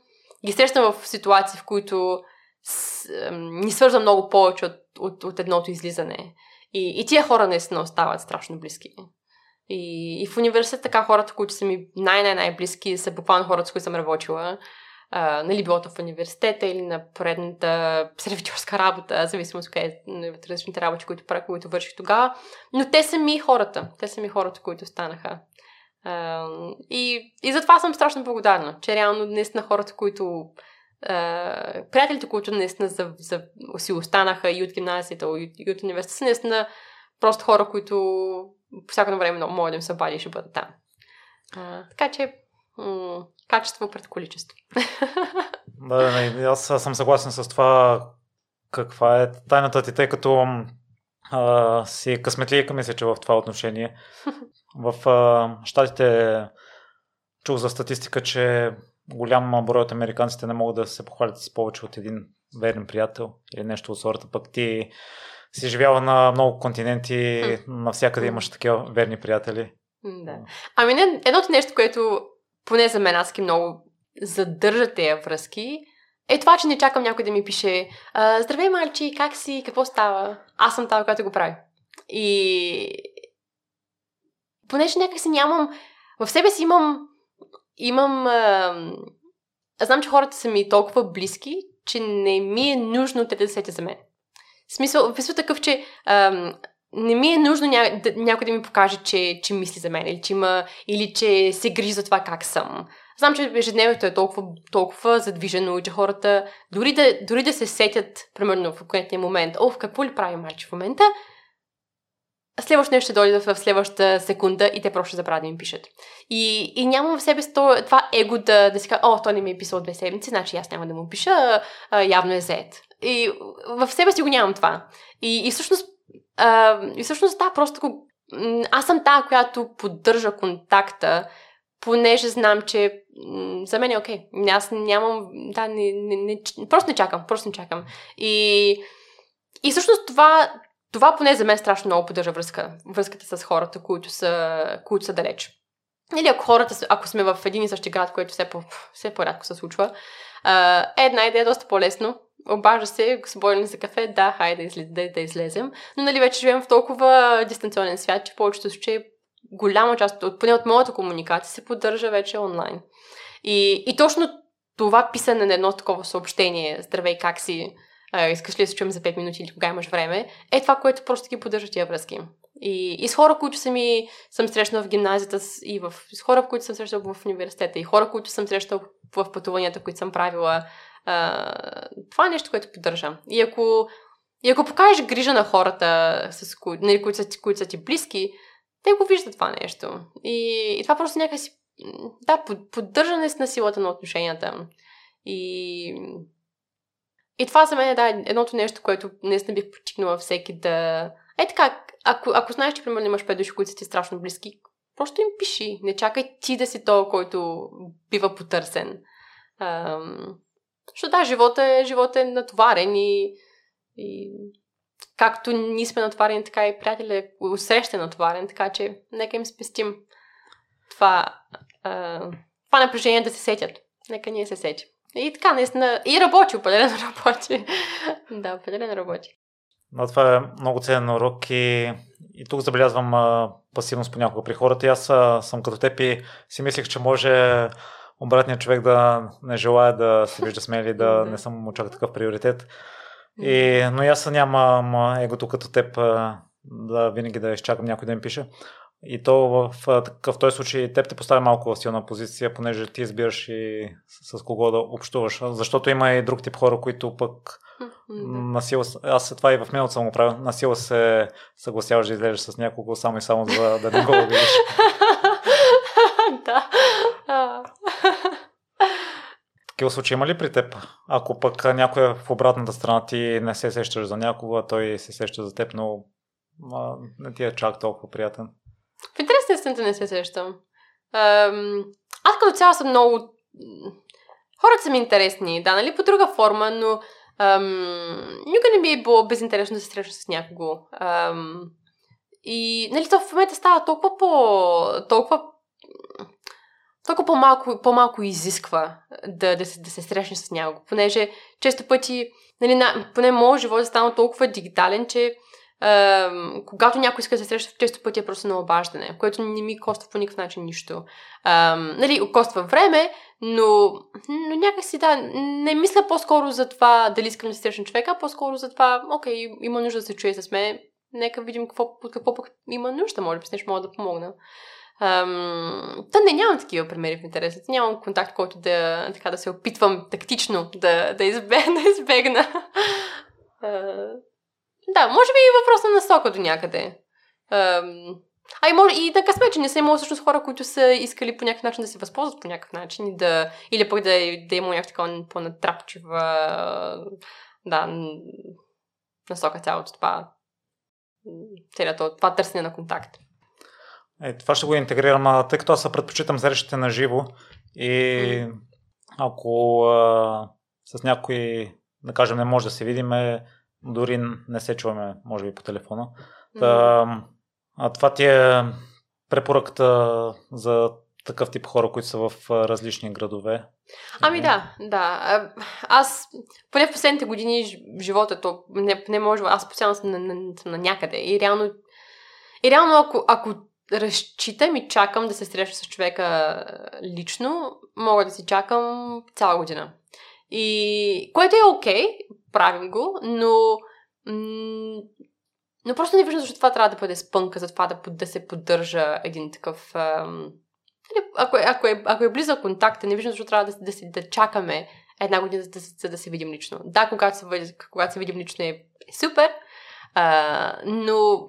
ги срещам в ситуации, в които с, ни свързвам много повече от, от, от едното излизане. И, и тия хора наистина остават страшно близки. И, и в университет така хората, които са ми най-най-най-близки, са буквално хората, с които съм работила а, нали, било в университета или на предната сервитьорска работа, зависимо от къде от различните работи, които, които върших тогава. Но те са ми хората. Те са ми хората, които станаха. А, и, и затова съм страшно благодарна, че реално днес на хората, които Uh, приятелите, които наистина за, за, си останаха и от гимназията, и, и от университета, са наистина просто хора, които по всяко време много могат да им се обади и ще бъдат там. Uh, така че м- качество пред количество. Да, не, аз съм съгласен с това каква е тайната ти, тъй като а, си късметлийка, мисля, че в това отношение. В а, щатите чух за статистика, че голям брой от американците не могат да се похвалят с повече от един верен приятел или нещо от сорта. Пък ти си живяла на много континенти, навсякъде имаш такива верни приятели. Да. Ами не, едното нещо, което поне за мен аз много задържа тези връзки, е това, че не чакам някой да ми пише Здравей, мальчи, как си, какво става? Аз съм тази, която го прави. И понеже някак си нямам... В себе си имам... Имам... А... Знам, че хората са ми толкова близки, че не ми е нужно те да сетят за мен. Смисъл, смисъл такъв, че ам, не ми е нужно ня... да, някой да ми покаже, че, че мисли за мен или че, има, или че се грижи за това как съм. Знам, че ежедневието е толкова, толкова задвижено че хората, дори да, дори да се сетят, примерно в конкретния момент, о, какво ли прави майче в момента, следващото нещо ще дойде в следващата секунда и те просто ще забравят да ми пишат. И, и нямам в себе това его да, да си кажа, о, той не ми е писал две седмици, значи аз няма да му пиша, а, явно е зает. И в себе си го нямам това. И, и всъщност а, и всъщност да, просто аз съм тази, която поддържа контакта, понеже знам, че за мен е окей. Okay. Аз нямам, да, не, не, не, просто не чакам, просто не чакам. И, и всъщност това, това поне за мен страшно много поддържа връзка, връзката с хората, които са, които са далеч. Или ако хората, ако сме в един и същи град, което все, по, все по-рядко се случва, е една идея доста по-лесно обажда се, съборили за кафе, да, хайде да, излез, да, да излезем. Но нали вече живеем в толкова дистанционен свят, че в повечето случаи голяма част, от, поне от моята комуникация, се поддържа вече онлайн. И, и точно това писане на едно такова съобщение, здравей, как си, а, искаш ли да се чуем за 5 минути или кога имаш време, е това, което просто ги поддържа тия връзки. И, и с хора, които съм, и, съм срещнала в гимназията, и в, с хора, които съм срещала в университета, и хора, които съм срещала в пътуванията, които съм правила, а, това е нещо, което поддържам. И ако, И ако покажеш грижа на хората, с кои, нали, които, са, които са ти близки, те го виждат това нещо. И, и това просто някакси, да, поддържане на силата на отношенията. И, и това за мен е да, едното нещо, което наистина бих потикнала всеки да... Е така, ако, ако знаеш, че примерно имаш пет души, които са ти страшно близки, просто им пиши. Не чакай ти да си то, който бива потърсен. Ам... Да, живота е, живота е натоварен и, и както ние сме натоварени, така и приятели е усреща натоварен, така че нека им спестим това, а, това напрежение да се сетят. Нека ние се сетим. И така, наистина, и работи, определено работи. да, определено работи. Но това е много ценен урок и, и тук забелязвам а, пасивност понякога при хората. И аз а, съм като теб и си мислех, че може обратният човек да не желая да се вижда смели, да не съм му чак такъв приоритет. И, но аз нямам егото като теб да винаги да изчакам някой да ми пише. И то в такъв този случай теб те поставя малко в силна позиция, понеже ти избираш и с, с кого да общуваш. Защото има и друг тип хора, които пък насила, аз това и в миналото съм го правил, насила се съгласяваш да излезеш с някого само и само за да не го видиш. да. Такива случаи има ли при теб? Ако пък някой е в обратната страна, ти не се сещаш за някого, той се сеща за теб, но а, не ти е чак толкова приятен. В интересна истината не се сещам. Ам, аз като цяло съм много... Хората са ми интересни, да, нали, по друга форма, но ам, никога не ми е било безинтересно да се среща с някого. Ам, и, нали, то в момента става толкова по... толкова толкова по-малко, по-малко изисква да, да, се, да се срещне с някого, понеже често пъти, нали, на, поне моят живот е станал толкова дигитален, че е, когато някой иска да се среща, често пъти е просто на обаждане, което не ми коства по никакъв начин нищо. Е, нали, коства време, но, но някакси да, не мисля по-скоро за това дали искам да се срещна човека, а по-скоро за това, окей, има нужда да се чуе с мен, нека видим какво, какво пък има нужда, може би с нещо мога да помогна. Ам, та не, нямам такива примери в интересите. Нямам контакт, който да, така, да се опитвам тактично да, да, избегна. Да избегна. Да, може би и въпрос на насока до някъде. А и, може, и да късме, че не са имало всъщност хора, които са искали по някакъв начин да се възползват по някакъв начин и да, или пък да, да има някаква по-натрапчива да, насока цялото това целият това търсене на контакт. Е, това ще го интегрирам, тъй като аз предпочитам срещите на живо и ако а, с някой, да кажем, не може да се видиме, дори не се чуваме, може би по телефона. Та, а това ти е препоръката за такъв тип хора, които са в различни градове? Ами да, да. Аз, поне в последните години, живота, то не, не може, аз постоянно съм на, на, на някъде. И реално, и реално ако, ако разчитам и чакам да се среща с човека лично, мога да си чакам цяла година. И което е окей, okay, правим го, но но просто не виждам защо това трябва да бъде спънка, за това да, да се поддържа един такъв... Ам... Ако, е, ако, е, ако е близък контакт, не виждам защо трябва да, да, да чакаме една година, за да, за да се видим лично. Да, когато се, когато се видим лично е супер, а, но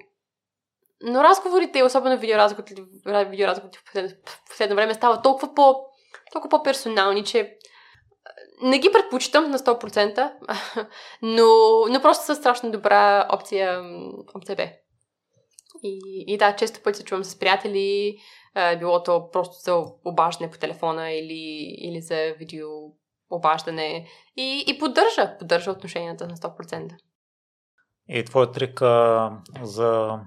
но разговорите, особено видеоразговорите, видеоразговорите в последно време стават толкова, по, толкова по-персонални, че не ги предпочитам на 100%, но, но просто са страшно добра опция, опция Б. И, и да, често пъти се чувам с приятели, било то просто за обаждане по телефона или, или за видео обаждане и, и поддържа, поддържа отношенията на 100%. И твой трик а, за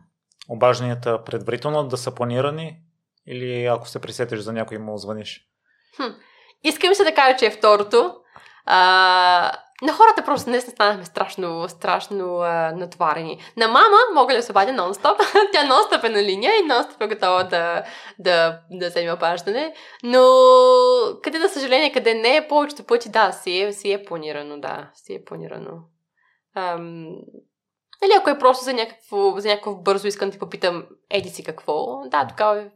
обажданията предварително да са планирани или ако се присетиш за някой му звъниш? Хм. Искам се да кажа, че е второто. А, на хората просто днес не станахме страшно, страшно а, натоварени. На мама мога да се обадя нон-стоп. Тя нон-стоп е на линия и нон-стоп е готова да, да, да вземе обаждане. Но къде, за съжаление, къде не е повечето пъти, да, си е, си е планирано, да, си е планирано. Ам, Нали, ако е просто за някакво, за някакво бързо искам да попитам, еди си какво, да, тогава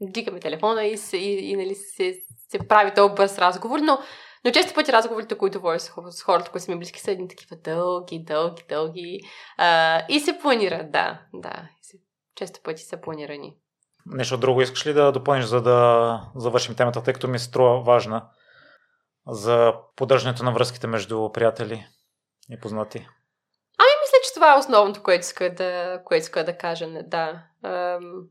дигаме телефона и, се, и, и нали, се, се прави този бърз разговор, но Но често пъти разговорите, които водя с хората, които са ми близки, са едни такива дълги, дълги, дълги. А, и се планират, да, да. Често пъти са планирани. Нещо друго искаш ли да допълниш, за да завършим темата, тъй като ми се струва важна за поддържането на връзките между приятели и познати? Ами, мисля, че това е основното, което иска да, което иска да кажа. Да. Ам...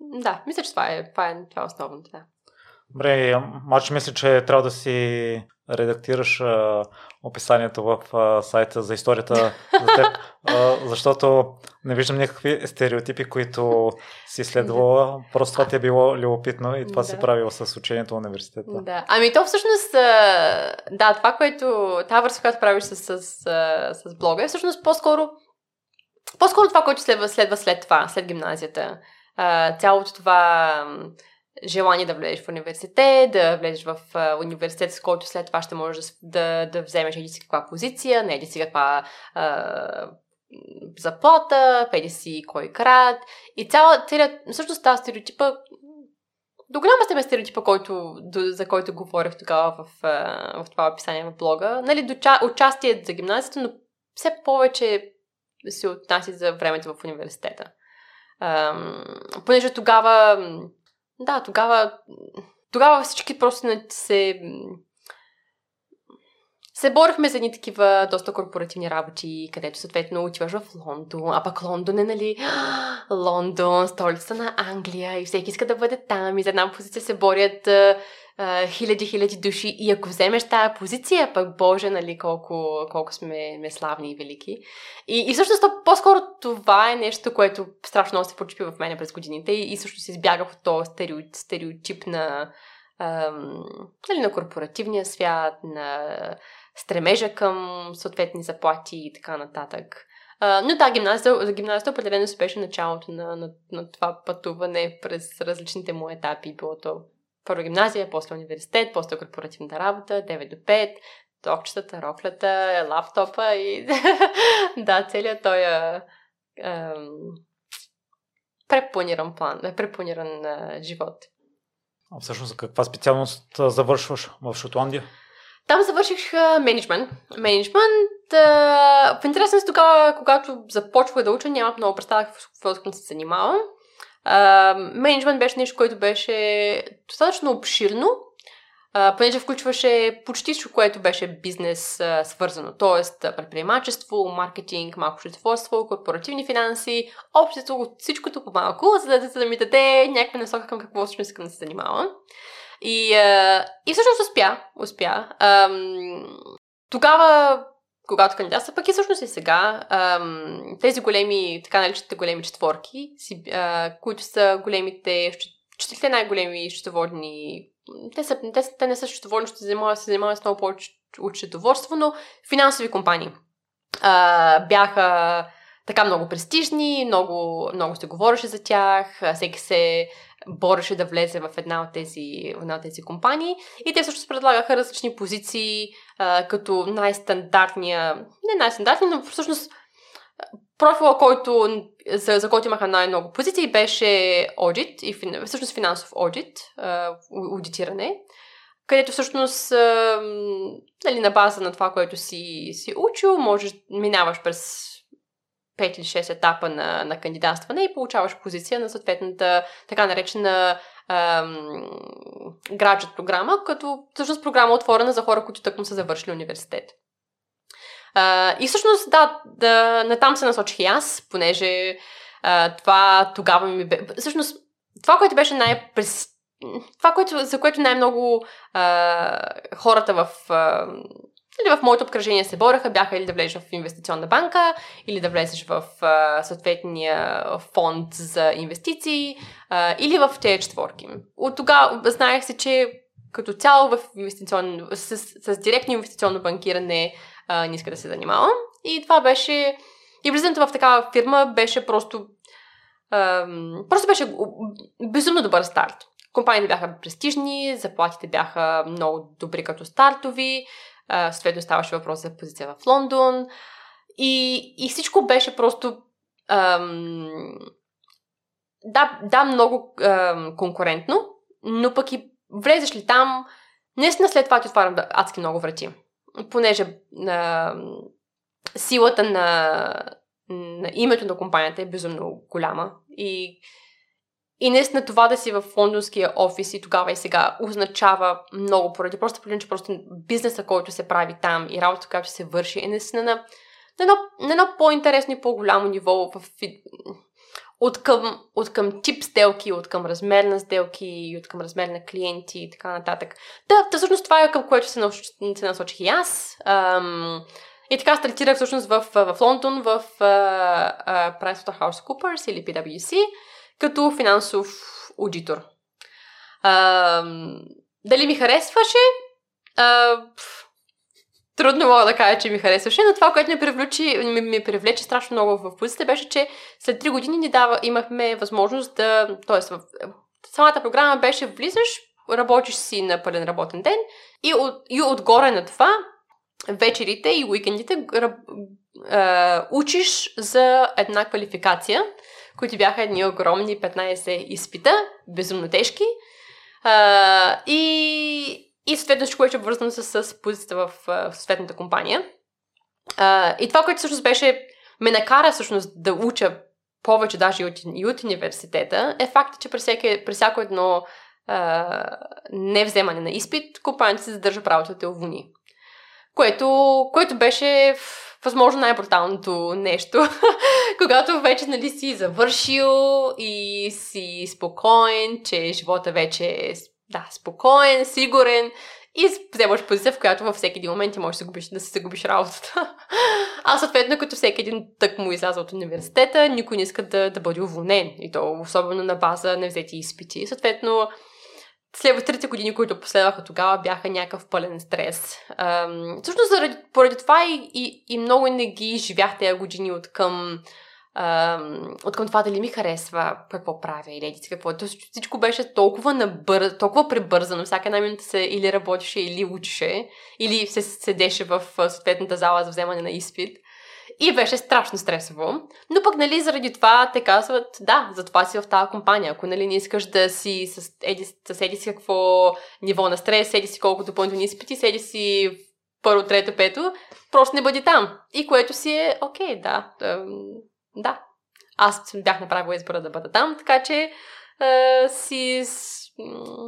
Да, мисля, че това е, това е, това е основното, да. Добре, мач мисля, че трябва да си редактираш а, описанието в а, сайта за историята за теб, а, защото не виждам никакви стереотипи, които си следвала. Просто това ти е било любопитно и това да. си правила с учението в университета. Да, ами то всъщност, да, това, което, тази връзка, която правиш с, с, с блога е всъщност по-скоро по-скоро това, което следва, следва след това, след гимназията. Цялото това желание да влезеш в университет, да влезеш в а, университет, с който след това ще можеш да, да вземеш еди си каква позиция, не еди си каква а, заплата, педи си кой крат. И цяла, целият, всъщност тази стереотипа, до голяма степен стереотипа, който, до, за който говорих тогава в, в това описание в блога, нали, до, участие за гимназията, но все повече се отнася за времето в университета. Понеже тогава да, тогава, тогава всички просто се се борихме за едни такива доста корпоративни работи, където съответно отиваш в Лондон, а пък Лондон е, нали, Лондон, столица на Англия и всеки иска да бъде там и за една позиция се борят хиляди, хиляди души и ако вземеш тази позиция, пък Боже, нали, колко, колко сме, сме славни и велики. И, и всъщност по-скоро това е нещо, което страшно много се почупи в мене през годините и, и всъщност избягах от този стереотип, стереотип на, ам, нали, на корпоративния свят, на стремежа към съответни заплати и така нататък. Uh, но да, гимназията, гимназията определено се беше началото на, на, на това пътуване през различните му етапи. Било то първо гимназия, после университет, после корпоративната работа, 9 до 5, токчетата, роклята, лаптопа и да, целият той е, е препланиран план, е препланиран е, живот. А всъщност каква специалност завършваш в Шотландия? Там завърших менеджмент. Менеджмент. В интересен си тогава, когато започвах да уча, нямах много представа какво да се занимавам. Менеджмент беше нещо, което беше достатъчно обширно, Uh, понеже включваше почти всичко, което беше бизнес uh, свързано, т.е. предприемачество, маркетинг, малко счетоводство, корпоративни финанси, общото от всичкото по-малко, за да, за да ми даде някаква насока към какво всъщност искам да се занимавам. И, uh, и всъщност успя. успя. Um, тогава когато кандидатства, пък и всъщност и сега, тези големи, така наречените големи четворки, които са големите, четирите най-големи счетоводни, те, са, те, те не са счетоводни, ще се занимават, се занимават с много повече от счетоводство, но финансови компании. Бяха така много престижни, много, много се говореше за тях, всеки се бореше да влезе в една от тези, една от тези компании. И те всъщност предлагаха различни позиции, а, като най-стандартния, не най-стандартния, но всъщност профила, който, за, за който имаха най-много позиции, беше аудит и всъщност финансов аудит, аудитиране, където всъщност а, нали, на база на това, което си, си учил, можеш, минаваш през 5 или 6 етапа на, на кандидатстване и получаваш позиция на съответната така наречена граджет програма, като всъщност програма отворена за хора, които тъкмо са завършили университет. Uh, и всъщност, да, да, натам се насочих и аз, понеже uh, това тогава ми бе... Всъщност, това, което беше най това, което, за което най-много uh, хората в uh, или в моето обкръжение се бореха, бяха или да влезеш в инвестиционна банка, или да влезеш в а, съответния фонд за инвестиции, а, или в тези четворки. От тогава знаех се, че като цяло в инвестиционно, с, с директно инвестиционно банкиране а, не иска да се занимавам. И това беше... И влизането в такава фирма беше просто... А, просто беше безумно добър старт. Компаниите бяха престижни, заплатите бяха много добри като стартови, съответно ставаше въпрос за позиция в Лондон. И, и всичко беше просто. Ам, да, да, много ам, конкурентно, но пък и влезеш ли там, наистина след това ти отварям адски много врати. Понеже а, силата на, на името на компанията е безумно голяма и и наистина това да си в лондонския офис и тогава и сега означава много поради просто поради, че просто бизнеса, който се прави там и работата, която се върши е наистина на, на, едно, на едно по-интересно и по-голямо ниво в, от към, от към тип сделки, от към размер на сделки, от към размер на клиенти и така нататък. Да, да всъщност това е към което се, науч, се насочих и аз. Ам, и така стартирах всъщност в, в Лондон, в uh, uh, PricewaterhouseCoopers или PwC като финансов аудитор. А, дали ми харесваше? А, трудно мога да кажа, че ми харесваше, но това, което ми, привлече, ми, ми привлече страшно много в позицията, беше, че след 3 години ни дава, имахме възможност да... Тоест, в, самата програма беше влизаш, работиш си на пълен работен ден и, от, и отгоре на това вечерите и уикендите учиш за една квалификация, които бяха едни огромни 15 изпита, безумно тежки. А, и, и съответно всичко беше обвързано с, с позицията в, в съответната компания. А, и това, което всъщност беше, ме накара всъщност да уча повече даже и от, и от университета, е факта, че при, всеки, при всяко едно а, невземане на изпит, компанията се задържа правото да те уволни. Което, което беше възможно най-бруталното нещо, когато вече нали, си завършил и си спокоен, че живота вече е да, спокоен, сигурен и вземаш позиция, в която във всеки един момент ти можеш да, губиш, да си загубиш работата. А съответно, като всеки един тък му изляза от университета, никой не иска да, да бъде уволнен. И то особено на база на взети изпити. Съответно, след трите години, които последваха тогава, бяха някакъв пълен стрес. Ам, всъщност, заради, поради това и, и, и много не ги живях тези години от към, ам, от към това дали ми харесва какво правя или еди какво. То всичко беше толкова набър, толкова пребързано. Всяка една минута се или работеше, или учеше, или се седеше в съответната зала за вземане на изпит. И беше страшно стресово. Но пък, нали, заради това те казват, да, затова си в тази компания. Ако, нали, не искаш да си с еди, с еди си какво ниво на стрес, седи си колко допълнителни изпити, седи си първо, трето, пето, просто не бъди там. И което си е, окей, да, да. Аз бях направила избора да бъда там, така че е, си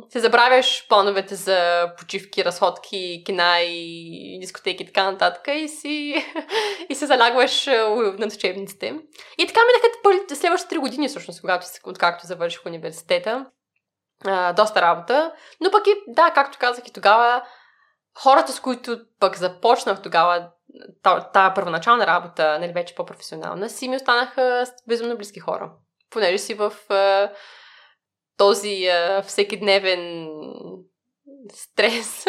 се забравяш плановете за почивки, разходки, кина и дискотеки и така нататък и си и се залягваш на учебниците. И така минаха следващите три години, всъщност, когато, откакто завърших университета. А, доста работа. Но пък и, да, както казах и тогава, хората, с които пък започнах тогава тази първоначална работа, нали, вече по-професионална, си ми останаха безумно близки хора. Понеже си в този а, всекидневен стрес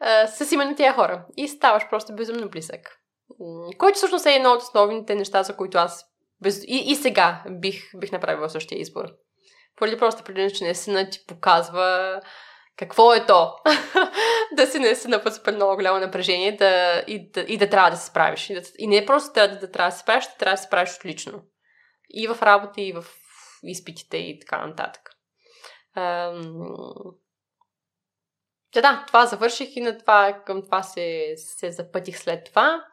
а, с именно тия хора. И ставаш просто безумно близък. Който всъщност е едно от основните неща, за които аз без... и, и сега бих, бих направила същия избор. Поради просто преди, че наистина ти показва какво е то. да си наистина под супер много голямо напрежение да, и, да, и да трябва да се справиш. И, да, и не просто да, да трябва да се справиш, да трябва да се справиш отлично. И в работа, и в изпитите, и така нататък. Та да, това завърших и на това, към това се, се запътих след това.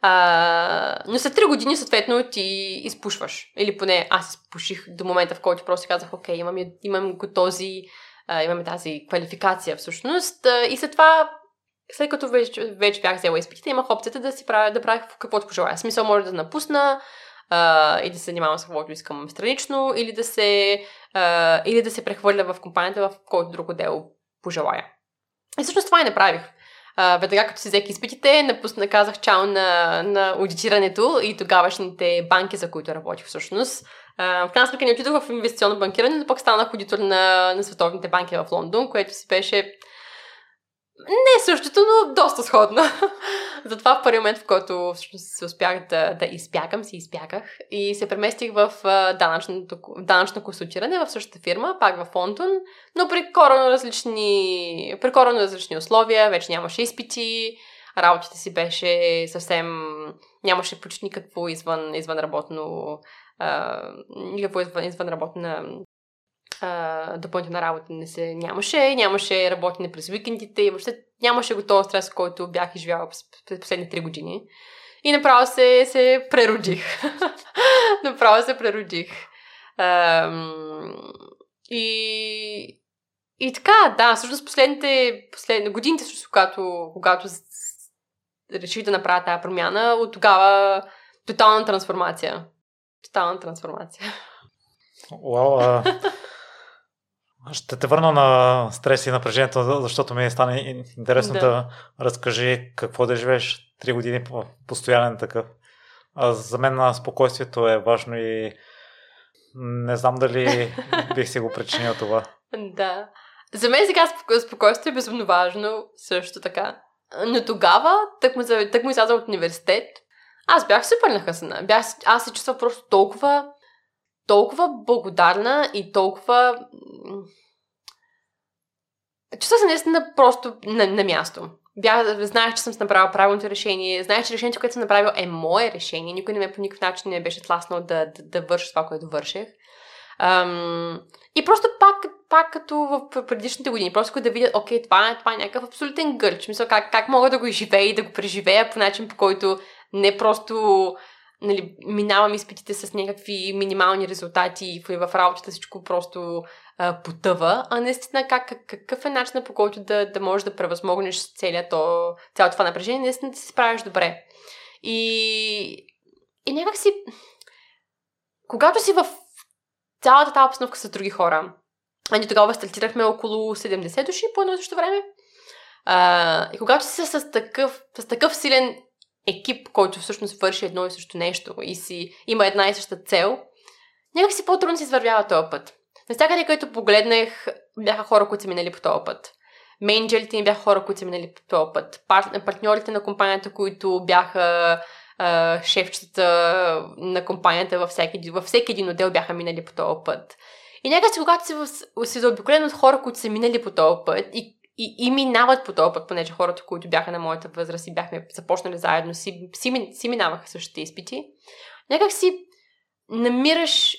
А, но след 3 години, съответно, ти изпушваш. Или поне аз изпуших до момента, в който просто казах, окей, имам, имам този, а, имаме тази квалификация всъщност. И след това, след като вече, вече бях взела изпитите, имах опцията да си правя, да правя каквото пожелая. Смисъл може да напусна, а, и да се занимавам с каквото искам странично, или да се, а, или да се прехвърля в компанията, в който друго дело пожелая. И всъщност това и направих. Uh, веднага като си взех изпитите, напусна, казах чао на, на аудитирането и тогавашните банки, за които работих всъщност. В крайна сметка не отидох в инвестиционно банкиране, но пък станах аудитор на, на световните банки в Лондон, което си беше не същото, но доста сходно. Затова в първи момент, в който всъщност се успях да, да изпякам, си изпяках и се преместих в данъчно консултиране в същата фирма, пак в Лондон, но при коренно различни, при коренно различни условия, вече нямаше изпити, работите си беше съвсем, нямаше почти никакво извън, извън работно, а, никакво извън, извън работна а, допълнителна работа не се нямаше, нямаше работене през уикендите и въобще нямаше го този стрес, който бях изживяла през последните три години. И направо се, се преродих. направо се преродих. Ам, и, и така, да, всъщност последните, последните годините, също, когато, когато реших да направя тази промяна, от тогава тотална трансформация. Тотална трансформация. Уау, а... Ще те върна на стрес и напрежението, защото ми е стане интересно да, да разкажи какво да живееш три години по постоянен такъв. А за мен на спокойствието е важно и не знам дали бих си го причинил това. Да. За мен сега спокойствие е безумно важно, също така. Но тогава, тък му, тък му изляза от университет, аз бях супер нахъсана. Бях, аз се чувствах просто толкова, толкова благодарна и толкова... Чувствах се наистина просто на, на място. Бях, знаех, че съм направила правилното решение, знаех, че решението, което съм направила е мое решение. Никой не ме по никакъв начин не беше тласнал да, да, да върша това, което върших. Ам, и просто пак, пак като в предишните години, просто да видят, окей, това е, това е някакъв абсолютен гърч. Мисля, как, как мога да го изживея и да го преживея по начин, по който не просто нали, минавам изпитите с някакви минимални резултати и в работата всичко просто а, потъва, а наистина как, как, какъв е начинът по който да, да можеш да превъзмогнеш целият то, цялото това напрежение, наистина да се справиш добре. И, и някак си, когато си в цялата тази обстановка с други хора, а ние тогава стартирахме около 70 души по едно и също време, а, и когато си с такъв, с такъв силен екип, който всъщност върши едно и също нещо и си има една и съща цел, някак си по-трудно си извървява този път. Навсякъде, където погледнах, бяха хора, които са минали по този път. Менеджерите ни бяха хора, които са минали по този път. Пар... Партньорите на компанията, които бяха а, шефчетата на компанията във всеки, във всеки един отдел бяха минали по този път. И някак когато си, си заобиколен от хора, които са минали по този път и, и, и минават по този път, понеже хората, които бяха на моята възраст и бяхме започнали заедно, си, си, си минаваха същите изпити, някак си намираш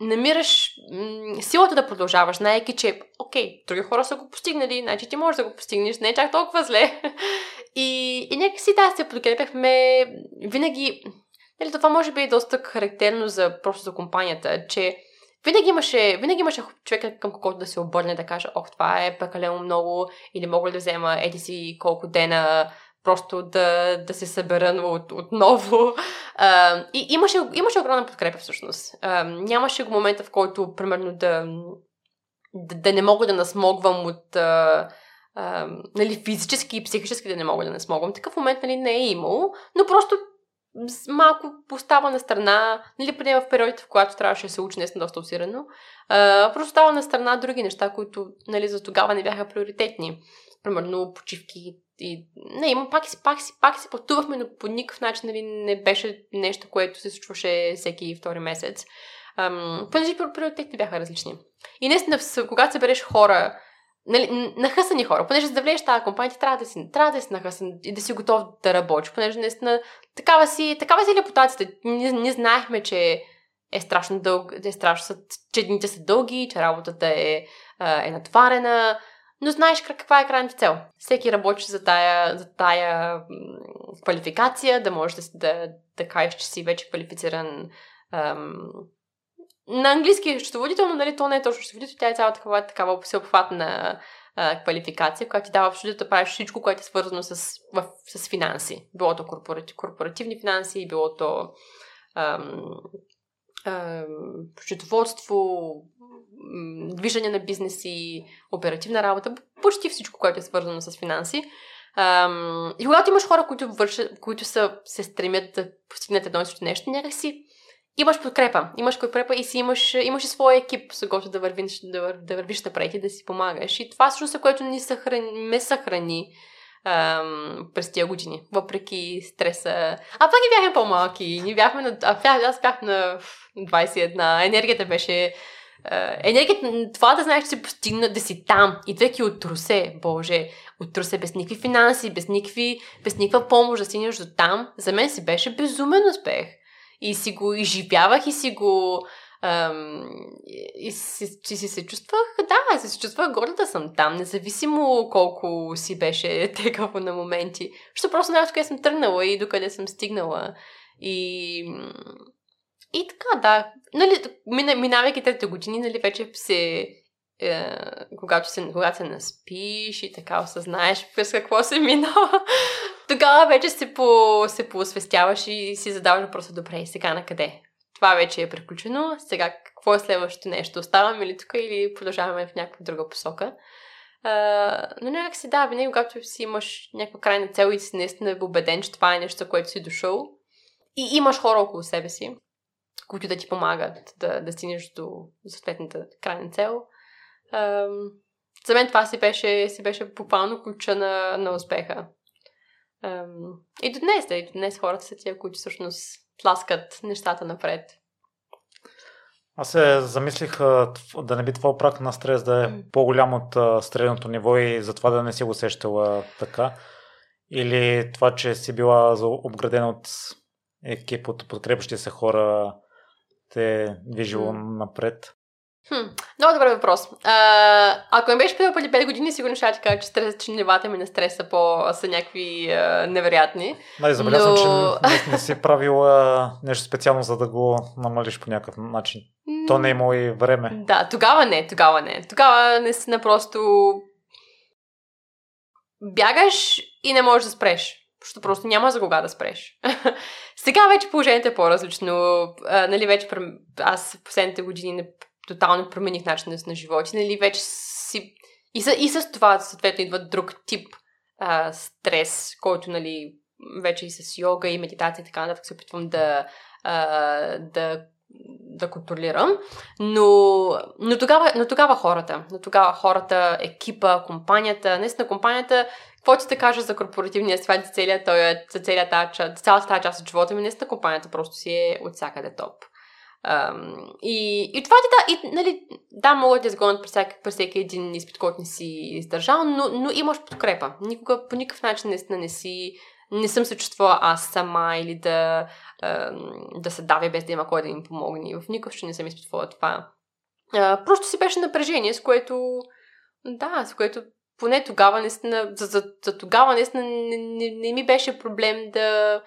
намираш силата да продължаваш, знаеки, че, окей, други хора са го постигнали, значи ти можеш да го постигнеш, не е чак толкова зле. и, и нека си да се подкрепяхме винаги. Нали, това може би е доста характерно за просто за компанията, че винаги имаше, винаги имаше човека към когото да се обърне, да каже, ох, това е прекалено много, или мога ли да взема еди си колко дена просто да, да се събера от, отново. А, и имаше, имаше огромна подкрепа всъщност. А, нямаше го момента, в който, примерно, да, да, да не мога да насмогвам от... А, а, нали, физически и психически да не мога да насмогвам. Такъв момент нали, не е имало, но просто малко постава на страна, нали, преди в периодите, в която трябваше да се учи наистина доста усирано, просто става на страна други неща, които нали, за тогава не бяха приоритетни. Примерно почивки и не, има, пак си, пак си, пак си пътувахме, но по никакъв начин нали, не беше нещо, което се случваше всеки втори месец. Понеже приоритетите бяха различни. И наистина, когато събереш хора, нали, нахъсани хора, понеже за да влезеш тази компания, ти трябва да си, трябва да си нахъсан и да си готов да работиш, понеже наистина такава си, такава си репутацията. Ние, ние знаехме, че е страшно дълг, е страшно, че дните са дълги, че работата е, е натварена, но знаеш каква е крайната цел. Всеки работи за тая, за тая квалификация, да можеш да, да, да кажеш, че си вече квалифициран ам, на английски е счетоводител, но нали, то не е точно счетоводител, тя е цяла такава, такава всеобхватна квалификация, която ти дава абсолютно да правиш всичко, което е свързано с, в, с финанси. Било то корпоратив, корпоративни финанси, било то счетоводство, движение на бизнеси, оперативна работа, почти всичко, което е свързано с финанси. Ам, и когато имаш хора, които, вършат, които са, се стремят да постигнат едно и също нещо, някакси имаш подкрепа. Имаш подкрепа и си имаш, имаш и своя екип, с който да вървиш, да, да вървиш напред и да си помагаш. И това всъщност е което ни съхрани, ме съхрани ам, през тия години, въпреки стреса. А пак и бяхме по-малки. Ние бяхме на... А, аз бях на 21. Енергията беше енергията, това да знаеш, че си постигна, да си там, идвайки от Русе, боже, от Русе без никакви финанси, без, никакви, без никаква помощ да стигнеш до там, за мен си беше безумен успех. И си го изживявах и си го и си, си, си се чувствах, да, си се чувствах горда да съм там, независимо колко си беше тегаво на моменти. Защото просто знаеш къде съм тръгнала и докъде съм стигнала. И, и така, да. Нали, минавайки трите години, нали, вече се е, когато, се, когато се наспиш и така осъзнаеш през какво се минава, тогава вече се, по, се поосвестяваш и си задаваш въпроса, добре, сега на къде? Това вече е приключено, сега какво е следващото нещо? Оставаме ли тук или продължаваме в някаква друга посока? Uh, но някак си да, винаги когато си имаш някаква крайна цел и си наистина е убеден, че това е нещо, което си дошъл и имаш хора около себе си, които да ти помагат да, да стигнеш до съответната крайна цел, Ам, за мен това си беше, си беше буквално ключа на, на успеха. Ам, и до днес, да, и до днес хората са тия, които всъщност тласкат нещата напред. Аз се замислих да не би това прак на стрес да е по-голям от средното ниво и затова да не си го сещала така. Или това, че си била обградена от екип от подкрепящи се хора, те движило mm. напред. Хм, много добър въпрос. А, ако ме беше преди 5 години, сигурно ще ти кажа, че, стрес, че нивата ми на стреса по, са някакви а, невероятни. Да, забелязвам, но... че не, не си правила нещо специално, за да го намалиш по някакъв начин. То не е имало и време. Да, тогава не, тогава не. Тогава наистина просто бягаш и не можеш да спреш. Защото просто няма за кога да спреш. Сега вече положението е по-различно. А, нали, вече аз в последните години не тотално промених начина на живота. Нали, вече си... И, с, и с това, съответно, идва друг тип а, стрес, който, нали, вече и с йога и медитация и така нататък се опитвам да, а, да да контролирам, но, но, тогава, но тогава хората, но тогава хората, екипа, компанията, наистина компанията, какво ти да кажа за корпоративния свят, за целият, за целият тази, цялата тази част от живота ми, наистина компанията просто си е от всякъде топ. И, и това ти да, и, нали, да, могат да изгонят през всеки, през всеки един изпит, който не си издържал, но, но имаш подкрепа. Никога, по никакъв начин наистина не си, не съм се чувствала аз сама или да, да се давя без да има кой да им помогне. В никакъв случай не съм изпитвала това. Просто си беше напрежение, с което, да, с което поне тогава наистина, за, за, за тогава наистина не, не, не ми беше проблем да,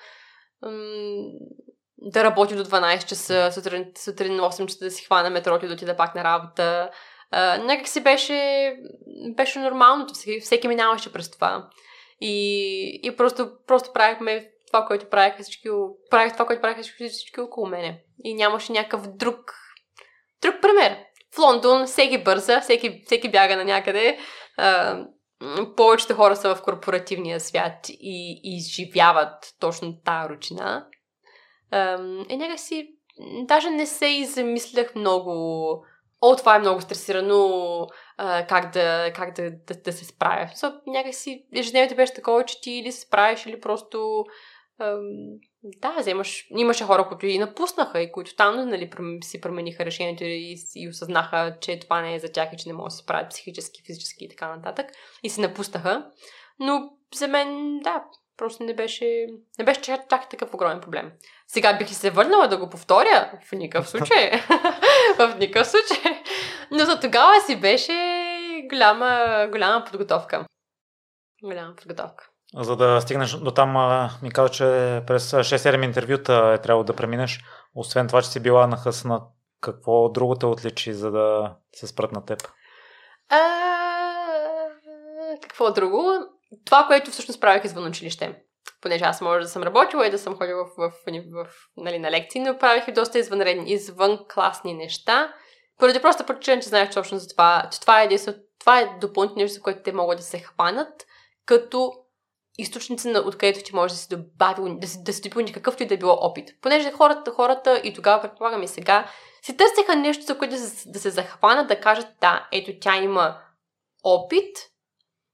да работи до 12 часа, сутрин, сутрин 8 часа да си хвана метрото и да отида пак на работа. Uh, някак си беше, беше нормалното, всеки, всеки минаваше през това. И, и просто, просто правихме това, което правиха всички, правих това, което правиха всички, всички около мене. И нямаше някакъв друг, друг пример. В Лондон всеки бърза, всеки, всеки бяга на някъде. Uh, повечето хора са в корпоративния свят и изживяват точно тази ручина е някакси, даже не се и замислях много, о, това е много стресирано, а, как, да, как да, да, да се справя. So, някакси ежедневието беше такова, че ти или се справиш, или просто ам, да, вземаш, имаше хора, които и напуснаха и които там нали, си промениха решението и, и осъзнаха, че това не е за тях и че не могат да се справят психически, физически и така нататък. И се напуснаха. Но за мен, да, Просто не беше, не беше чак, чак такъв огромен проблем. Сега бих и се върнала да го повторя. В никакъв случай. в никакъв случай. Но за тогава си беше голяма, голяма подготовка. Голяма подготовка. За да стигнеш до там, ми каза, че през 6-7 интервюта е трябвало да преминеш. Освен това, че си била нахъсна, какво друго те отличи, за да се спрат на теб? А, какво друго? Това, което всъщност правих извън училище. Понеже аз може да съм работила и да съм ходила в, в, в, в нали, на лекции, но правих и доста извънредни, извън класни неща. Поради просто причина, че знаех точно за това, че това е, това е допълнително нещо, за което те могат да се хванат, като източници, на откъдето ти може да си добави, да си, да си допълни какъвто и да е било опит. Понеже хората, хората и тогава, предполагам и сега, си търсеха нещо, за което да се, да се захванат, да кажат, да, ето тя има опит,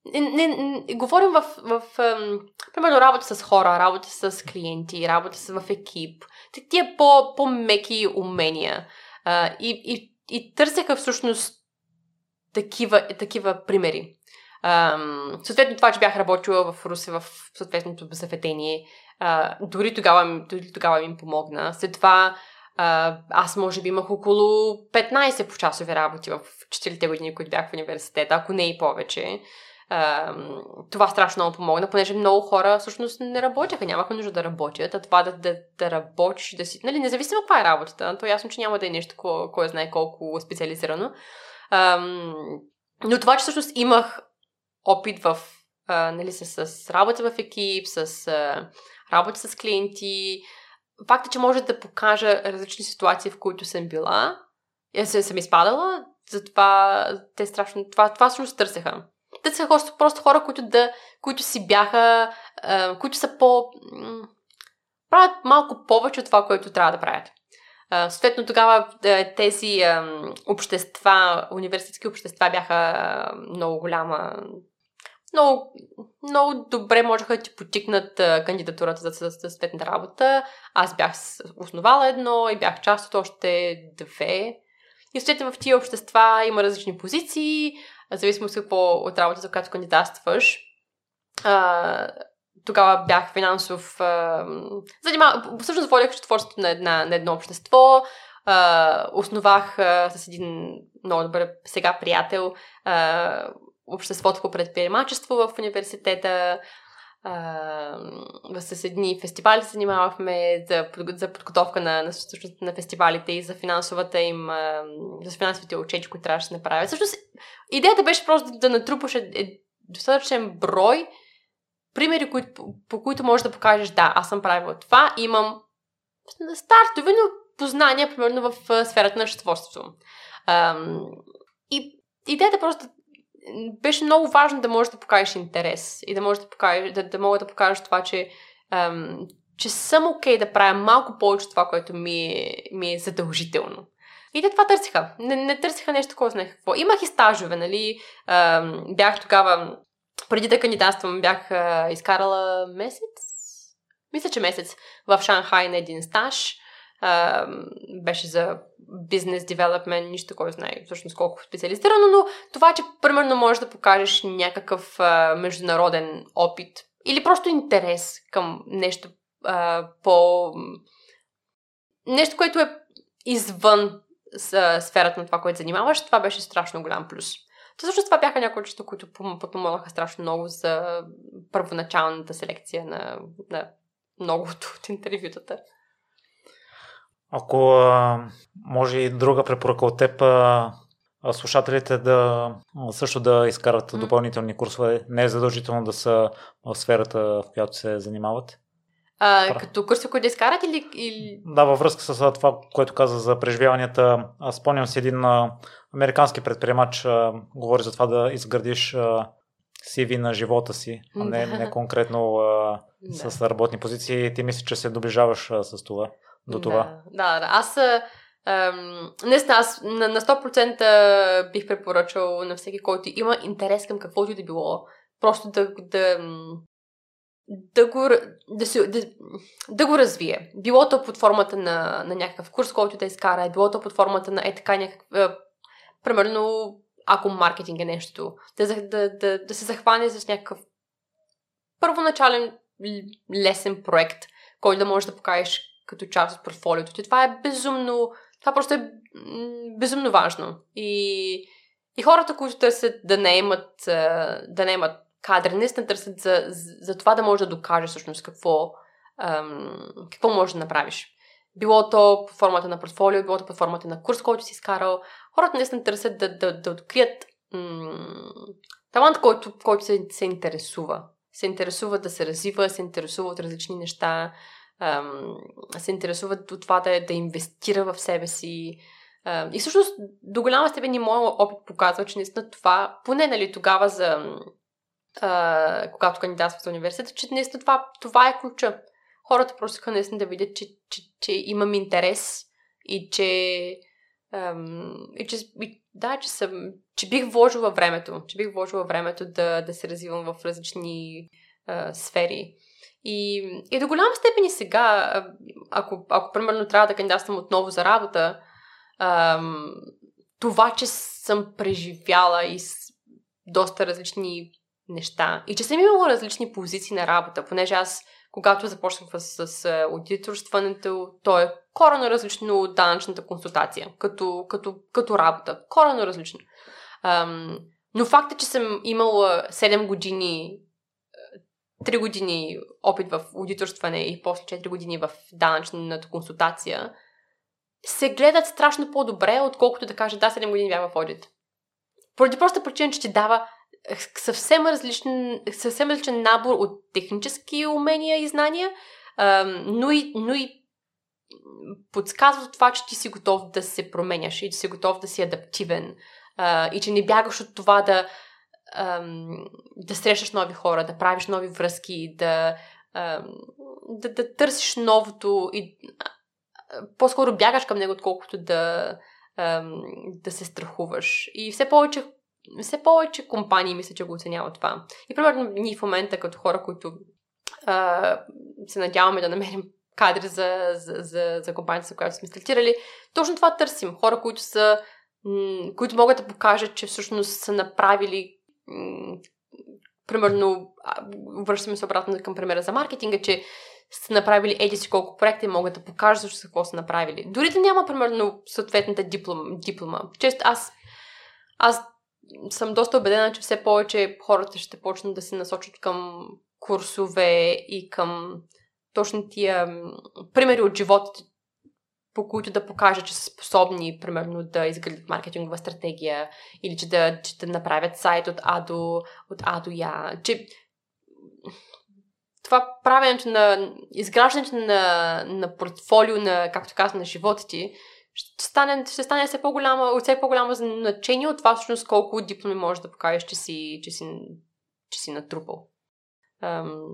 не, не, говорим в, в, в примерно, работа с хора, работа с клиенти, работа с, в екип. Тия по, по-меки умения. А, и, и, и търсеха всъщност такива, такива примери. Um, съответно, това, че бях работила в Русе в съответното зафетение, uh, дори, тогава, дори тогава ми помогна. След това аз може би имах около 15 почасови работи в 4 години, които бях в университета, ако не и повече. А, това страшно много помогна, понеже много хора всъщност не работеха, нямаха нужда да работят, а това да, да, да работиш, да си... Нали, независимо каква е работата, то е ясно, че няма да е нещо, кой, кой знае колко специализирано. А, но това, че всъщност имах опит в, а, нали, с, с работа в екип, с а, работа с клиенти, факта, че може да покажа различни ситуации, в които съм била, я се, съм изпадала, затова те страшно, това, това всъщност търсеха. Търсеха просто, просто хора, които, да, които си бяха, а, които са по... М- правят малко повече от това, което трябва да правят. Uh, съответно, тогава тези uh, общества, университетски общества бяха много голяма много, много добре можеха да ти потикнат кандидатурата за съответната работа. Аз бях основала едно и бях част от още две. И съответно в тия общества има различни позиции, зависимо от какво от работата, която кандидатстваш. А, тогава бях финансов... А, занимав... Всъщност водях четворството на, една, на едно общество. А, основах а, с един много добър сега приятел а, обществото по предприемачество в университета. С едни фестивали занимавахме за, за подготовка на, на, на фестивалите и за финансовата им, за финансовите отчети, които трябваше да се направят. Всъщност, идеята беше просто да натрупаш е, е, достатъчен брой примери, които, по, по които можеш да покажеш, да, аз съм правила това, имам стартови, но познания, примерно в сферата на счетоводството. И идеята е просто беше много важно да можеш да покажеш интерес и да можеш да, покажеш, да, да мога да покажеш това, че, ам, че съм окей okay да правя малко повече това, което ми е, ми е задължително. И те това търсиха. Не, не търсиха нещо, което знае какво. Имах и стажове, нали? Ам, бях тогава, преди да кандидатствам, бях а, изкарала месец, мисля, че месец в Шанхай на един стаж. Беше за бизнес девелопмент, нищо кой знае всъщност колко специализирано, но това, че примерно можеш да покажеш някакъв а, международен опит или просто интерес към нещо а, по... нещо, което е извън с, сферата на това, което занимаваш, това беше страшно голям плюс. То всъщност това бяха някои неща, които подпомогнаха страшно много за първоначалната селекция на, на многото от интервютата. Ако а, може и друга препоръка от теб, а, слушателите да също да изкарат mm. допълнителни курсове, не е задължително да са в сферата, в която се занимават. А, Пра. като курси, които да изкарат или, или... Да, във връзка с това, което каза за преживяванията, аз спомням си един а, американски предприемач а, говори за това да изградиш а, CV на живота си, а не, не конкретно а, да. с работни позиции. Ти мислиш, че се доближаваш а, с това до това. Да, да. Аз Ам, наистина, аз на, на 100% бих препоръчал на всеки, който има интерес към каквото и да било, просто да, да, да, го, да, се, да, да го развие. Било то под формата на, на някакъв курс, който да изкара, било то под формата на е така някакъв... Примерно, ако маркетинг е нещо, да, да, да, да се захване с някакъв първоначален лесен проект, който да можеш да покажеш като част от портфолиото ти. Това е безумно, това просто е безумно важно. И, и хората, които търсят да не имат, да не имат кадри, наистина търсят за, за, това да можеш да докажеш всъщност какво, ам, какво можеш да направиш. Било то под формата на портфолио, било то под формата на курс, който си изкарал. Хората наистина търсят да, да, да открият м- талант, който, който се, се интересува. Се интересува да се развива, се интересува от различни неща, се интересуват от това да, да инвестира в себе си. И всъщност до голяма степен и моят опит показва, че наистина това, поне нали, тогава за а, когато кандидатствах за университет, че наистина това, това е ключа. Хората просто иска наистина да видят, че, че, че имам интерес и че ам, и че, и, да, че, съм, че бих вложила времето, че бих вложила времето да, да се развивам в различни а, сфери. И, и до голяма степен и сега, ако, ако примерно трябва да кандидатствам отново за работа, ам, това, че съм преживяла и с доста различни неща и че съм имала различни позиции на работа, понеже аз когато започнах с, с аудиторстването, то е корено различно от данъчната консултация, като, като, като работа. Корено различно. Ам, но факта, че съм имала 7 години 3 години опит в аудиторстване и после 4 години в данъчната консултация, се гледат страшно по-добре, отколкото да кажа да, 7 години бях в аудит. Поради проста причина, че ти дава съвсем различен, съвсем различен набор от технически умения и знания, но и, но и подсказва това, че ти си готов да се променяш и че си готов да си адаптивен и че не бягаш от това да, да срещаш нови хора, да правиш нови връзки, да, да, да търсиш новото и по-скоро бягаш към него, отколкото да, да се страхуваш. И все повече, все повече компании мисля, че го оценяват това. И примерно ние в момента като хора, които а, се надяваме да намерим кадри за, за, за, за компанията, за която сме стартирали, точно това търсим. Хора, които са които могат да покажат, че всъщност са направили примерно, връщаме се обратно към примера за маркетинга, че са направили еди си колко проекта и могат да покажат също какво са направили. Дори да няма, примерно, съответната диплома. диплома. Често аз, аз съм доста убедена, че все повече хората ще почнат да се насочат към курсове и към точно тия примери от живота, по които да покажат, че са способни, примерно, да изградят маркетингова стратегия или че да, че да направят сайт от А до, от А до Я. Че това правенето на изграждането на, на портфолио на, както казвам, на живота ти, ще стане, ще стане все по-голяма, от все по-голямо значение от това всъщност колко дипломи можеш да покажеш, че си, че си, че си натрупал. Ам,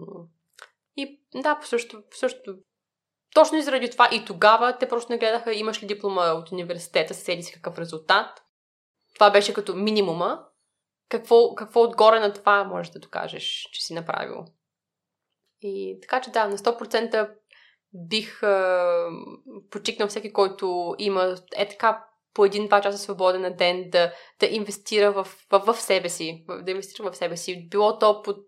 и да, по същото, по същото точно и заради това и тогава те просто не гледаха имаш ли диплома от университета, седи си какъв резултат. Това беше като минимума. Какво, какво отгоре на това можеш да докажеш, че си направил. И така че да, на 100% бих е, почикнал всеки, който има е така по един-два часа свободен на ден да, да инвестира в, в, в себе си, да инвестира в себе си. Било то под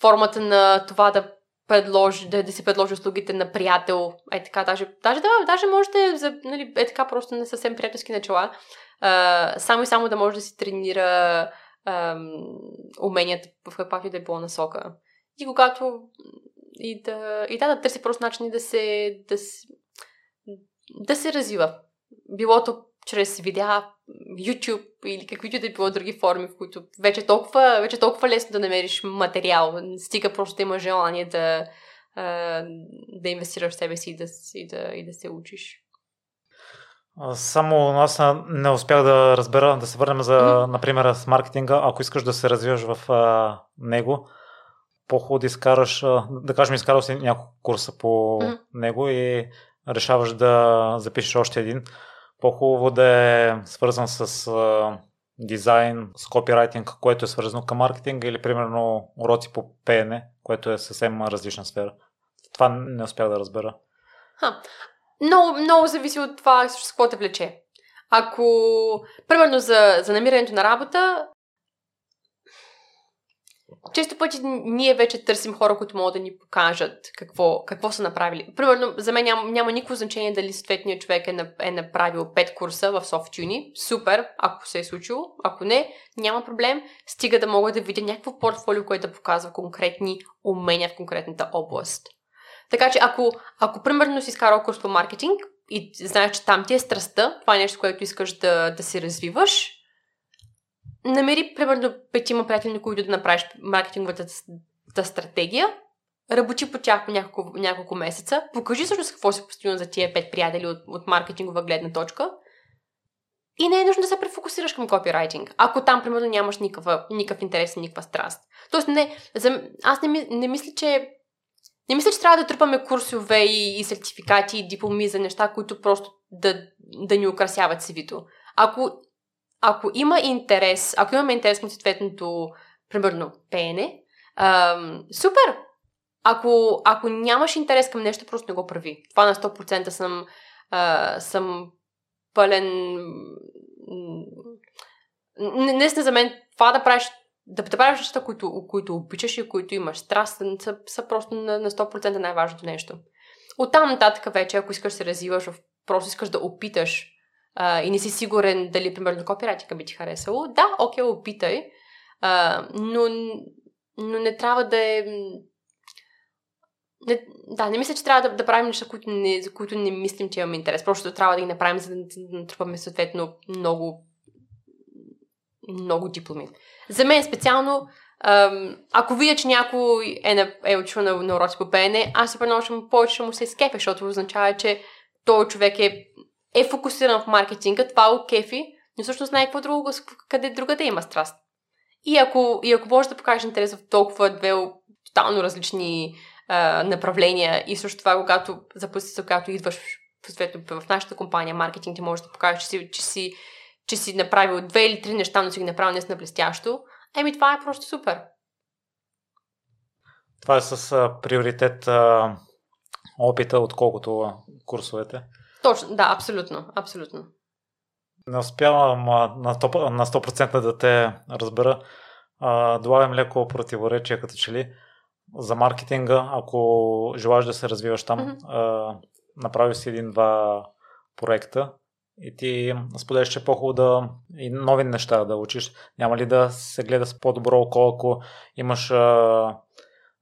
формата на това да предложи, да, да си предложи услугите на приятел, е така, даже, даже, да, даже можете, за, нали, е така, просто на съвсем приятелски начала, а, само и само да може да си тренира а, уменията в каквато и да е било насока. И когато и да, и да, да търси просто начини да се, да, да се развива. Билото чрез видеа, YouTube или каквито да било други форми, в които вече толкова, вече толкова лесно да намериш материал. Стига просто да има желание да, да инвестираш в себе си и да, и да, и да се учиш. Само аз не успях да разбера, да се върнем за, mm-hmm. например, с маркетинга. Ако искаш да се развиваш в а, него, по-хубаво да изкараш, да кажем, изкарал си няколко курса по mm-hmm. него и решаваш да запишеш още един по-хубаво да е свързан с а, дизайн, с копирайтинг, което е свързано към маркетинга или примерно уроци по пеене, което е съвсем различна сфера. Това не успях да разбера. Ха. Много, много зависи от това с какво те влече. Ако, примерно за, за намирането на работа, често пъти ние вече търсим хора, които могат да ни покажат какво, какво са направили. Примерно, за мен няма, няма никакво значение дали съответният човек е, е направил 5 курса в SoftUni. Супер, ако се е случило. Ако не, няма проблем. Стига да мога да видя някакво портфолио, което да показва конкретни умения в конкретната област. Така че, ако, ако примерно си изкарал курс по маркетинг и знаеш, че там ти е страстта, това е нещо, което искаш да, да си развиваш, намери примерно петима приятели, които да направиш маркетинговата стратегия, работи по тях няколко, няколко месеца, покажи всъщност какво си постигнал за тия пет приятели от, от маркетингова гледна точка и не е нужно да се префокусираш към копирайтинг, ако там, примерно, нямаш никакъв, никакъв интерес и никаква страст. Тоест, не, за, аз не, не мисля, че не мисля, че трябва да трупаме курсове и, и сертификати и дипломи за неща, които просто да, да ни украсяват CV-то. Ако ако има интерес, ако имаме интерес към съответното, примерно, пеене, ам, супер! Ако, ако нямаш интерес към нещо, просто не го прави. Това на 100% съм, а, съм пълен... Наистина за мен това да правиш да, да правиш нещата, които, които обичаш и които имаш страст, са, са просто на, на 100% най-важното нещо. Оттам нататък вече, ако искаш да се развиваш, просто искаш да опиташ а, и не си сигурен дали, примерно, копирайтинга би ти харесало, да, окей, опитай, а, но, но не трябва да е... Не, да, не мисля, че трябва да, да правим неща, които не, за които не мислим, че имаме интерес. Просто трябва да ги направим, за да, натрупаме съответно много много дипломи. За мен специално, ако видя, че някой е, на, е учил на, на уроци по пеене, аз се предношам повече му се скефе, защото означава, че този човек е, е фокусиран в маркетинга, това е кефи, но всъщност знае какво друго, къде друга да има страст. И ако, и ако можеш да покажеш интерес в толкова две тотално различни а, направления и също това, когато за когато идваш в, в нашата компания маркетинг, ти можеш да покажеш, че си, че си че си направил две или три неща, но си ги направил наистина блестящо, еми това е просто супер. Това е с а, приоритет а, опита, отколкото курсовете. Точно, да, абсолютно, абсолютно. Не успявам а, на, 100%, на 100% да те разбера. А, долавям леко противоречие, като че ли за маркетинга, ако желаеш да се развиваш там, mm-hmm. а, направи си един-два проекта, и ти споделяш, че е по-хубаво да и нови неща да учиш. Няма ли да се гледа с по-добро око, ако имаш а,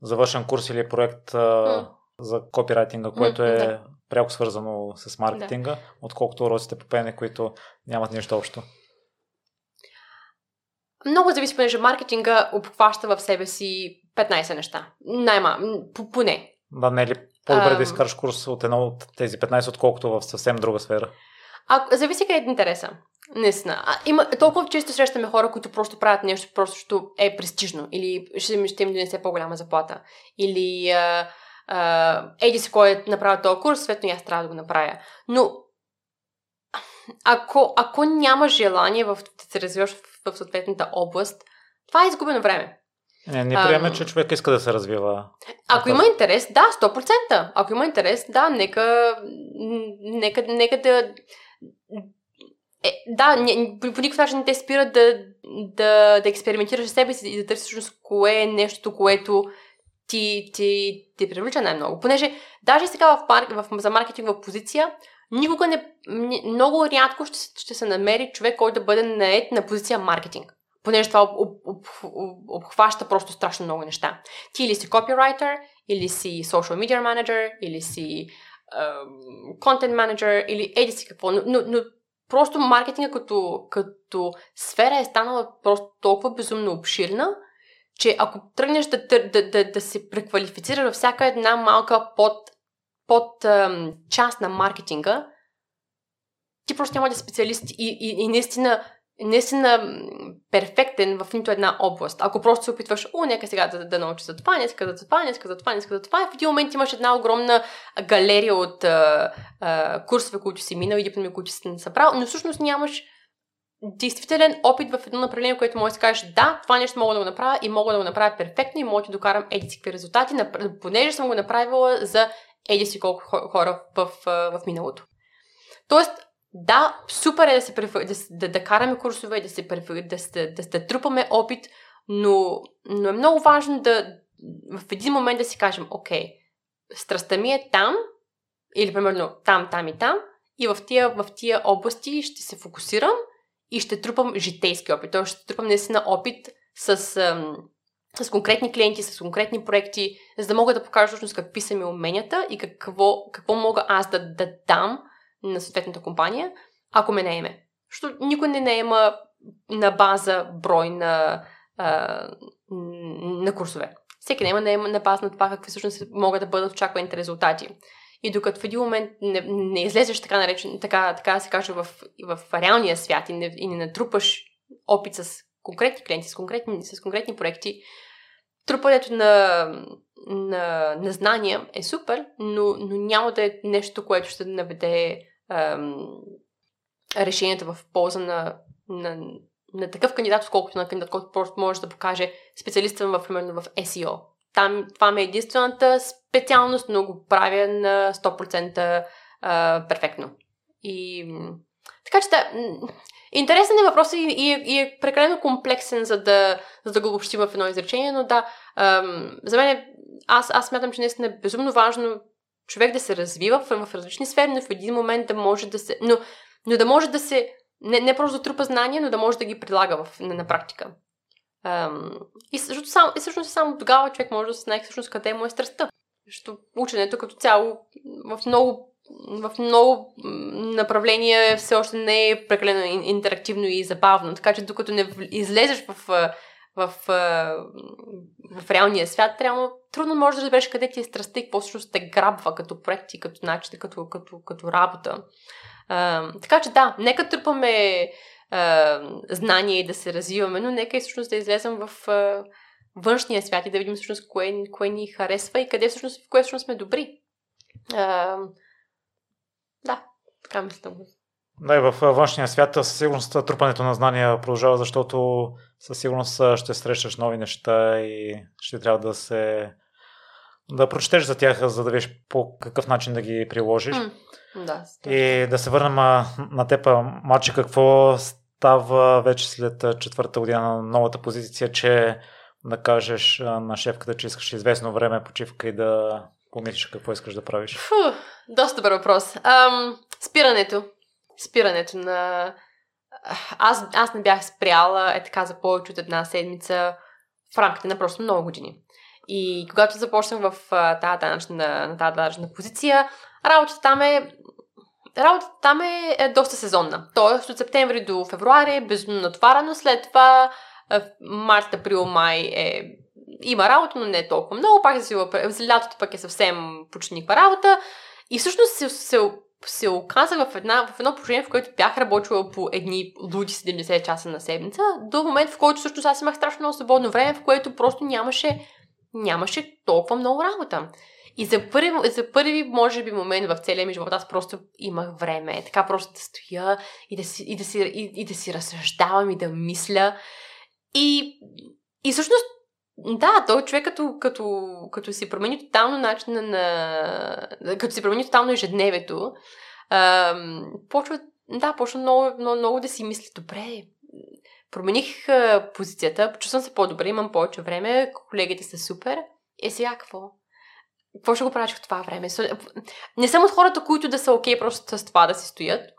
завършен курс или проект а, mm. за копирайтинга, което mm, е да. Пряко свързано с маркетинга, да. отколкото уроците по пене, които нямат нищо общо? Много зависи, понеже маркетинга обхваща в себе си 15 неща. Найма, поне. Да, не е ли по-добре um... да изкараш курс от едно от тези 15, отколкото в съвсем друга сфера? А, зависи къде е интереса. Наистина. има, толкова често срещаме хора, които просто правят нещо, просто е престижно. Или ще, ще им донесе по-голяма заплата. Или а, а, еди си кой е направил този курс, съответно и аз трябва да го направя. Но ако, ако няма желание в, да се развиваш в, в съответната област, това е изгубено време. Не, не приеме, че човек иска да се развива. Ако има интерес, да, 100%. Ако има интерес, да, нека, нека, нека да е, да, не, по никакъв начин не те спират да, да, да експериментираш с себе си и да търсиш всъщност кое е нещо, което ти, ти, ти привлича най-много. Понеже даже сега в, в, в, за маркетингова позиция, никога не, много рядко ще, ще се намери човек, който да бъде наед на позиция маркетинг. Понеже това об, об, об, об, обхваща просто страшно много неща. Ти или си копирайтер, или си social media manager, или си контент менеджер или еди си какво, но, но, но просто маркетинга като, като сфера е станала просто толкова безумно обширна, че ако тръгнеш да, да, да, да се преквалифицира във всяка една малка под, под ем, част на маркетинга, ти просто няма да е специалист и, и, и наистина наистина перфектен в нито една област. Ако просто се опитваш, о, нека сега да, да науча за това, нека за това, нека за това, нека за това, в един момент имаш една огромна галерия от а, а, курсове, които си минал и дипломи, които си събрал, но всъщност нямаш действителен опит в едно направление, което може да кажеш, да, това нещо мога да го направя и мога да го направя перфектно и мога да докарам еди си резултати, понеже съм го направила за еди си колко хора в, в, в миналото. Тоест, да, супер е да, се, да, да, да караме курсове, да, се, да, да, да, да трупаме опит, но, но е много важно да в един момент да си кажем, окей, страстта ми е там, или примерно там, там и там, и в тия, в тия области ще се фокусирам и ще трупам житейски опит. Тоест ще трупам наистина опит с, с конкретни клиенти, с конкретни проекти, за да мога да покажа всъщност какви са ми уменията и какво, какво мога аз да, да дам на съответната компания, ако ме наеме. Защото никой не наема на база брой на, а, на курсове. Всеки наема на база на това какви всъщност могат да бъдат очакваните резултати. И докато в един момент не, не излезеш така наречен, така, така се каже, в, в реалния свят и не, и не натрупаш опит с конкретни клиенти, с конкретни, с конкретни проекти, трупането на, на, на знания е супер, но, но няма да е нещо, което ще наведе ам, решенията в полза на, на, на такъв кандидат, отколкото на кандидат, който просто може да покаже специалиста в, примерно в SEO. Там това ми е единствената специалност, но го правя на 100% а, перфектно. И така че да, Интересен е въпрос и, и, е прекалено комплексен, за да, за да го обобщим в едно изречение, но да, ам, за мен е, аз, аз смятам, че наистина е безумно важно човек да се развива в, в различни сфери, но в един момент да може да се... Но, но да може да се... Не, не просто трупа знания, но да може да ги предлага в, на, на практика. Ам, и, защото само, и всъщност само тогава човек може да се знае всъщност къде му е страстта. Защото ученето като цяло в много в много направления все още не е прекалено интерактивно и забавно. Така че докато не излезеш в, в, в, в реалния свят, трябва трудно можеш да разбереш къде ти е страстта и какво всъщност те грабва като проекти, като начин, като, като, като работа. А, така че да, нека трупаме знания и да се развиваме, но нека и всъщност да излезем в а, външния свят и да видим всъщност кое, кое ни харесва и къде всъщност, в кое всъщност сме добри. А, да, така мисля. Да, и в външния свят със сигурност трупането на знания продължава, защото със сигурност ще срещаш нови неща и ще трябва да се да прочетеш за тях, за да видиш по какъв начин да ги приложиш. Mm, да, и да се върнем на теб, Мачи, какво става вече след четвърта година на новата позиция, че да кажеш на шефката, че искаш известно време почивка и да помислиш какво искаш да правиш? Фу, доста добър въпрос. Ам, спирането. Спирането на... Аз, аз не бях спряла е така за повече от една седмица в рамките на просто много години. И когато започнах в тази данъчна, на тази данъчна позиция, работата там е Работата там е, е доста сезонна. Тоест от септември до февруари е безумно натварано, след това март, април, май е има работа, но не е толкова много. Пак се за лятото пък е съвсем почти никаква работа. И всъщност се, се, се оказах в, една, в едно положение, в което бях работила по едни луди 70 часа на седмица, до момент, в който всъщност аз имах страшно много свободно време, в което просто нямаше, нямаше толкова много работа. И за първи, за първи, може би, момент в целия ми живот аз просто имах време. Така просто да стоя и да си, и да си, и, и да си разсъждавам и да мисля. И, и всъщност да, той човек като, като, като си промени тотално начина на... като си промени тотално ежедневието, ам, почва, да, почва много, много, много да си мисли, добре, промених а, позицията, чувствам се по-добре, имам повече време, колегите са супер. Е, сега какво? Какво ще го правиш в това време? Не съм от хората, които да са окей okay просто с това да си стоят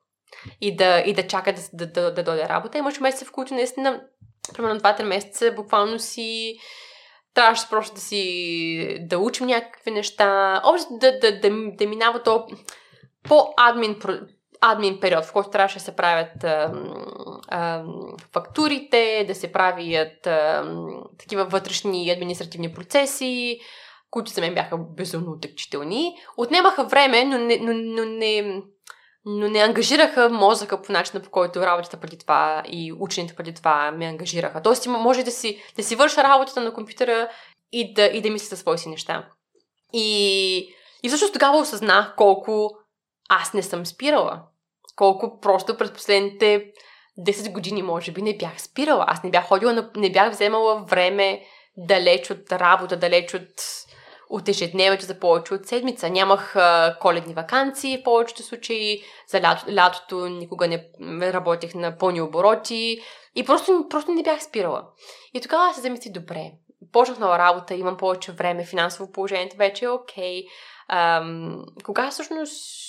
и да, и да чакат да, да, да, да дойде работа. Имаш месеци, в които наистина, примерно 2-3 месеца, буквално си трябваше просто да си да учим някакви неща, общо да, да, да, да минава то по-админ админ период, в който трябваше да се правят а, а, фактурите, да се правят а, такива вътрешни административни процеси, които за мен бяха безумно отекчителни. Отнемаха време, но не, но, но не, но не ангажираха мозъка по начина, по който работата преди това и учените преди това ме ангажираха. Тоест, може да си, да си върша работата на компютъра и да, и да мисля за свои си неща. И, и всъщност тогава осъзнах колко аз не съм спирала. Колко просто през последните 10 години, може би, не бях спирала. Аз не бях ходила, не бях вземала време далеч от работа, далеч от от ежедневието за повече от седмица. Нямах а, коледни вакансии в повечето случаи, за лято, лятото никога не работех на пълни обороти и просто, просто не бях спирала. И тогава се замислих, добре, почнах нова работа, имам повече време, финансово положението вече е окей. Okay. кога всъщност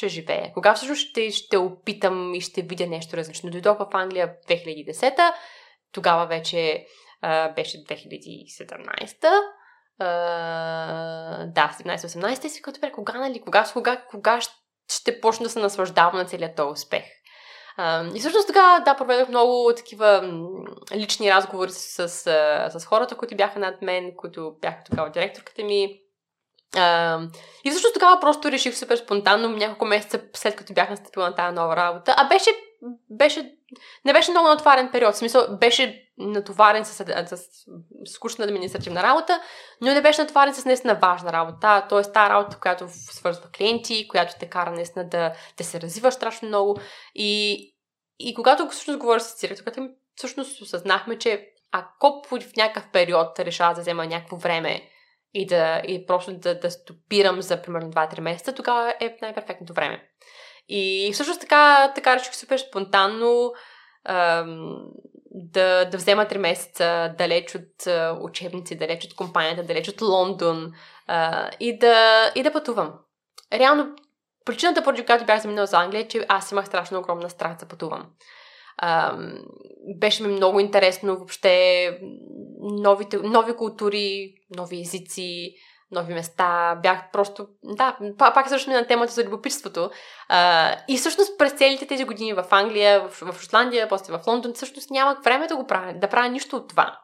ще живея? Кога всъщност ще, ще опитам и ще видя нещо различно? Дойдох в Англия 2010 тогава вече а, беше 2017 да, 17-18 си като бе, кога, нали, кога, кога, кога ще почна да се наслаждавам на целият този успех. Uh, и всъщност тогава, да, проведох много такива лични разговори с, с, с хората, които бяха над мен, които бяха тогава директорката ми. Uh, и всъщност тогава просто реших супер спонтанно, няколко месеца след като бях настъпила на тази нова работа. А беше, беше не беше много натоварен период. В смисъл, беше натоварен с, с, с скучна административна работа, но не беше натоварен с наистина важна работа. Тоест, тази работа, която свързва клиенти, която те кара наистина да, да се развива страшно много. И, и когато всъщност говоря с директорката всъщност осъзнахме, че ако в някакъв период решава да взема някакво време и да и просто да, да стопирам за примерно 2-3 месеца, тогава е най-перфектното време. И всъщност така, така реших супер спонтанно да, да взема 3 месеца далеч от учебници, далеч от компанията, далеч от Лондон а, и, да, и да пътувам. Реално, причината, поради която бях заминала за Англия, е, че аз имах страшно огромна страх да пътувам. Беше ми много интересно въобще новите, нови култури, нови езици, нови места. Бях просто, да, пак също на темата за любопитството. А, и всъщност през целите тези години в Англия, в, в Шотландия, после в Лондон, всъщност нямах време да го правя, да правя нищо от това.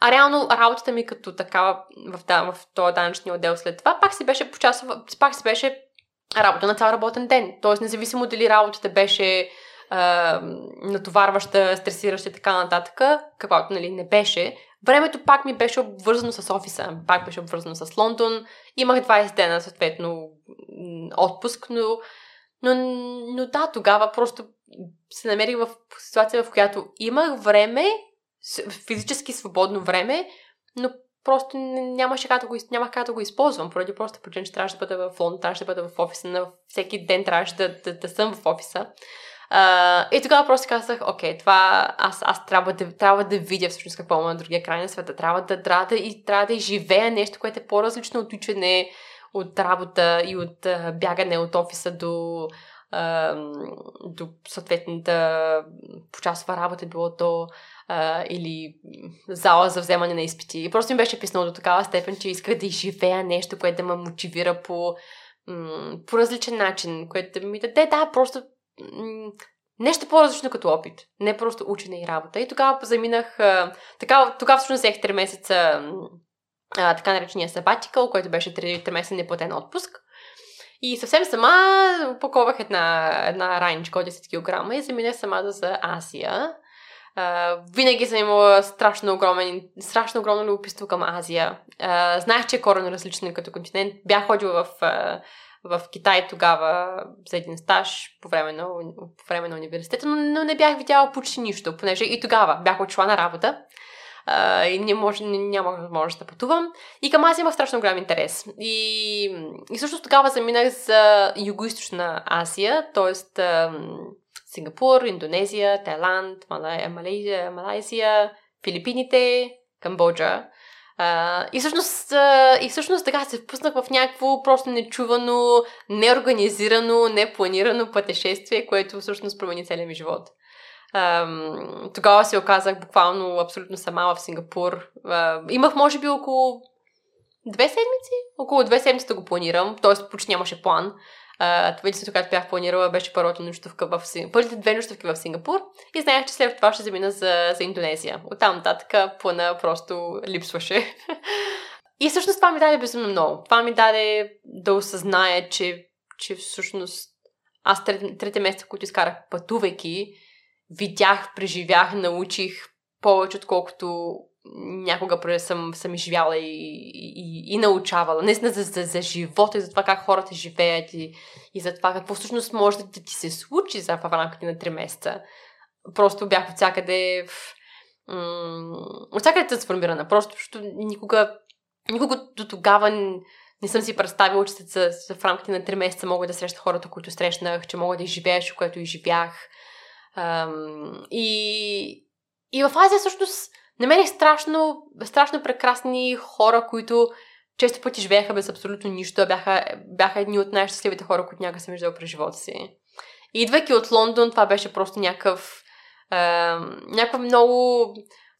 А реално работата ми като такава в, да, в този данъчния отдел след това пак си беше почасова, пак си беше работа на цял работен ден. Тоест, независимо дали работата беше натоварваща, стресираща и така нататък, каквото нали, не беше, времето пак ми беше обвързано с офиса, пак беше обвързано с Лондон. Имах 20 дена, съответно, отпуск, но, но, но да, тогава просто се намерих в ситуация, в която имах време, физически свободно време, но просто нямаше как да го, нямах как да го използвам, поради просто причина, че трябваше да бъда в Лондон, трябваше да бъда в офиса, на всеки ден трябваше да, да, да съм в офиса. Uh, и тогава просто казах, окей, това аз, аз трябва, да, трябва да видя всъщност какво има на другия край на света. Трябва да, трябва да, и, трябва да изживея нещо, което е по-различно от учене, от работа и от uh, бягане от офиса до, uh, до съответната почасова работа, било то uh, или зала за вземане на изпити. И просто ми беше писнало до такава степен, че исках да изживея нещо, което да ме мотивира по, по различен начин, което да ми даде, да, просто нещо по-различно като опит. Не просто учене и работа. И тогава заминах... тогава всъщност взех 3 месеца а, така наречения сабатикъл, който беше 3, 3 месеца неплатен отпуск. И съвсем сама упаковах една, една раничка от 10 кг и заминах сама за Азия. Uh, винаги съм имала страшно, огромен, страшно огромно любопитство към Азия. Uh, знаех, че е коренно различен като континент. Бях ходила в uh, в Китай тогава за един стаж по време на, по време на университета, но, но не бях видяла почти нищо, понеже и тогава бях отшла на работа а, и не може, нямах възможност да пътувам. И към Азия имах страшно голям интерес. И, и също тогава заминах за Юго-Источна Азия, т.е. Сингапур, Индонезия, Тайланд, Малайзия, Малайзия, Филипините, Камбоджа. И, всъщност, и всъщност така се впуснах в някакво просто нечувано, неорганизирано, непланирано пътешествие, което всъщност промени целия ми живот. Тогава се оказах буквално абсолютно сама в Сингапур. Имах може би около две седмици, около две седмици да го планирам, т.е. почти нямаше план. Uh, това единството, което бях планирала, беше първата нощувка в Сингапур. Първите две нощувки в Сингапур и знаех, че след това ще замина за, за Индонезия. Оттам нататък плана просто липсваше. и всъщност това ми даде безумно много. Това ми даде да осъзная, че, че всъщност аз трите, трите месеца, които изкарах пътувайки, видях, преживях, научих повече, отколкото някога съм, съм изживяла и, и, и научавала. Наистина за, за, за живота и за това как хората живеят и, и за това какво всъщност може да ти се случи за в рамките на 3 месеца. Просто бях от всякъде в, м- от всякъде трансформирана. Просто защото никога, никога до тогава не, съм си представила, че за, за в рамките на 3 месеца мога да среща хората, които срещнах, че мога да изживееш, което изживях. Ам, и, и в Азия всъщност намерих страшно, страшно прекрасни хора, които често пъти живееха без абсолютно нищо, бяха, бяха едни от най-щастливите хора, които някога съм виждал през живота си. И идвайки от Лондон, това беше просто някакъв, е, някаква много,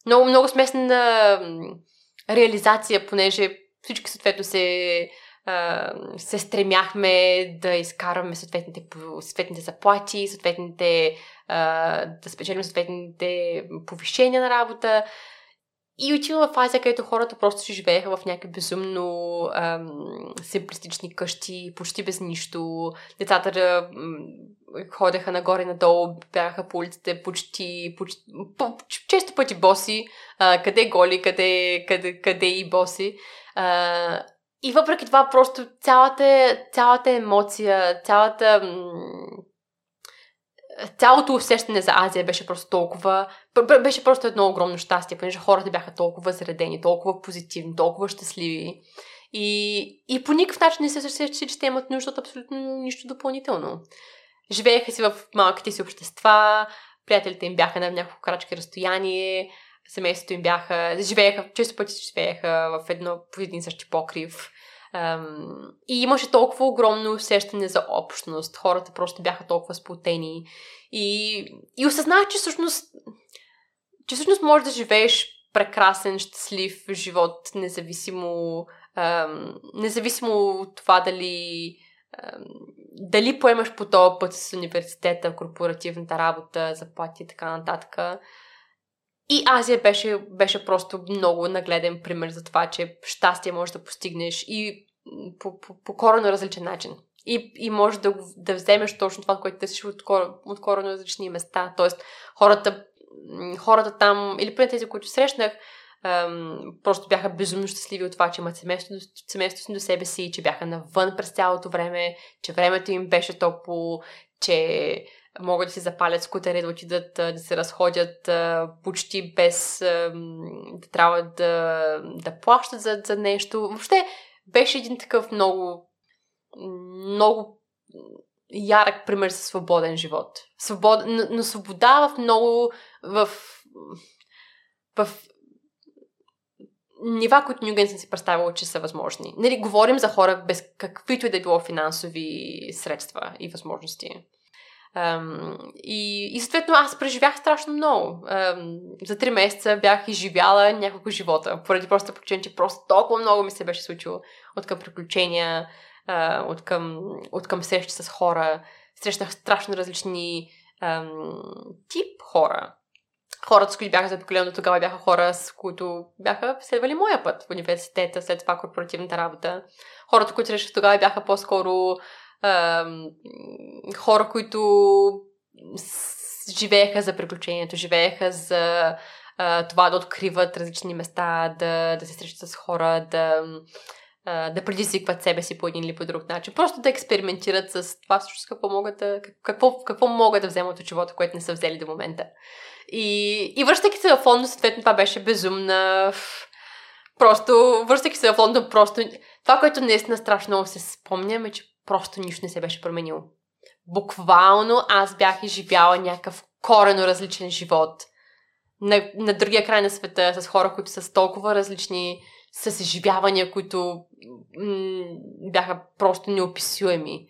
много, много смесна реализация, понеже всички съответно се, се стремяхме да изкараме съответните, съответните заплати, съответните, да спечелим съответните повишения на работа. И отивам в Азия, където хората просто ще живееха в някакви безумно ам, симплистични къщи, почти без нищо. Децата да ходеха нагоре-надолу, бяха по улиците почти, почти по, често пъти боси, а, къде голи, къде, къде, къде и боси. А, и въпреки това, просто цялата, цялата емоция, цялата цялото усещане за Азия беше просто толкова, беше просто едно огромно щастие, понеже хората бяха толкова заредени, толкова позитивни, толкова щастливи. И, и по никакъв начин не се сеща, че те имат нужда от абсолютно нищо допълнително. Живееха си в малките си общества, приятелите им бяха на няколко крачки разстояние, семейството им бяха, живееха, често пъти живееха в едно, по един същи покрив. И имаше толкова огромно усещане за общност. Хората просто бяха толкова сплотени. И, и осъзнах, че всъщност, че всъщност можеш да живееш прекрасен, щастлив живот, независимо, um, независимо от това дали, um, дали поемаш по този път с университета, корпоративната работа, заплати и така нататък. И Азия беше, беше просто много нагледен пример за това, че щастие можеш да постигнеш и по, по, по коренно различен начин. И, и можеш да, да вземеш точно това, което търсиш от, от коренно различни места. Тоест, хората, хората там, или поне тези, които срещнах, ам, просто бяха безумно щастливи от това, че имат семейство си до себе си, че бяха навън през цялото време, че времето им беше топло, че могат да си запалят скутери, да отидат да се разходят почти без да трябва да, да плащат за, за нещо. Въобще беше един такъв много много ярък пример за свободен живот. Свобод... Но, но свобода в много в, в нива, които не съм си представила, че са възможни. Нали, говорим за хора без каквито и да било финансови средства и възможности. И, и съответно аз преживях страшно много. Um, за три месеца бях изживяла няколко живота, поради просто причина, че просто толкова много ми се беше случило от към приключения, uh, от, към, от към срещи с хора. Срещнах страшно различни um, тип хора. Хората, с които бяха заобиколени до тогава, бяха хора, с които бяха следвали моя път в университета, след това корпоративната работа. Хората, които срещах тогава, бяха по-скоро хора, които живееха за приключението, живееха за а, това да откриват различни места, да, да се срещат с хора, да, а, да предизвикват себе си по един или по друг начин. Просто да експериментират с това всъщност какво могат да, какво, какво могат да вземат от живота, което не са взели до момента. И, и връщайки се в Лондон, съответно това беше безумна... Просто, връщайки се в Лондон, просто... Това, което наистина страшно много се спомням е, че просто нищо не се беше променило. Буквално аз бях изживяла някакъв корено различен живот. На, на другия край на света, с хора, които са толкова различни, с изживявания, които м- бяха просто неописуеми.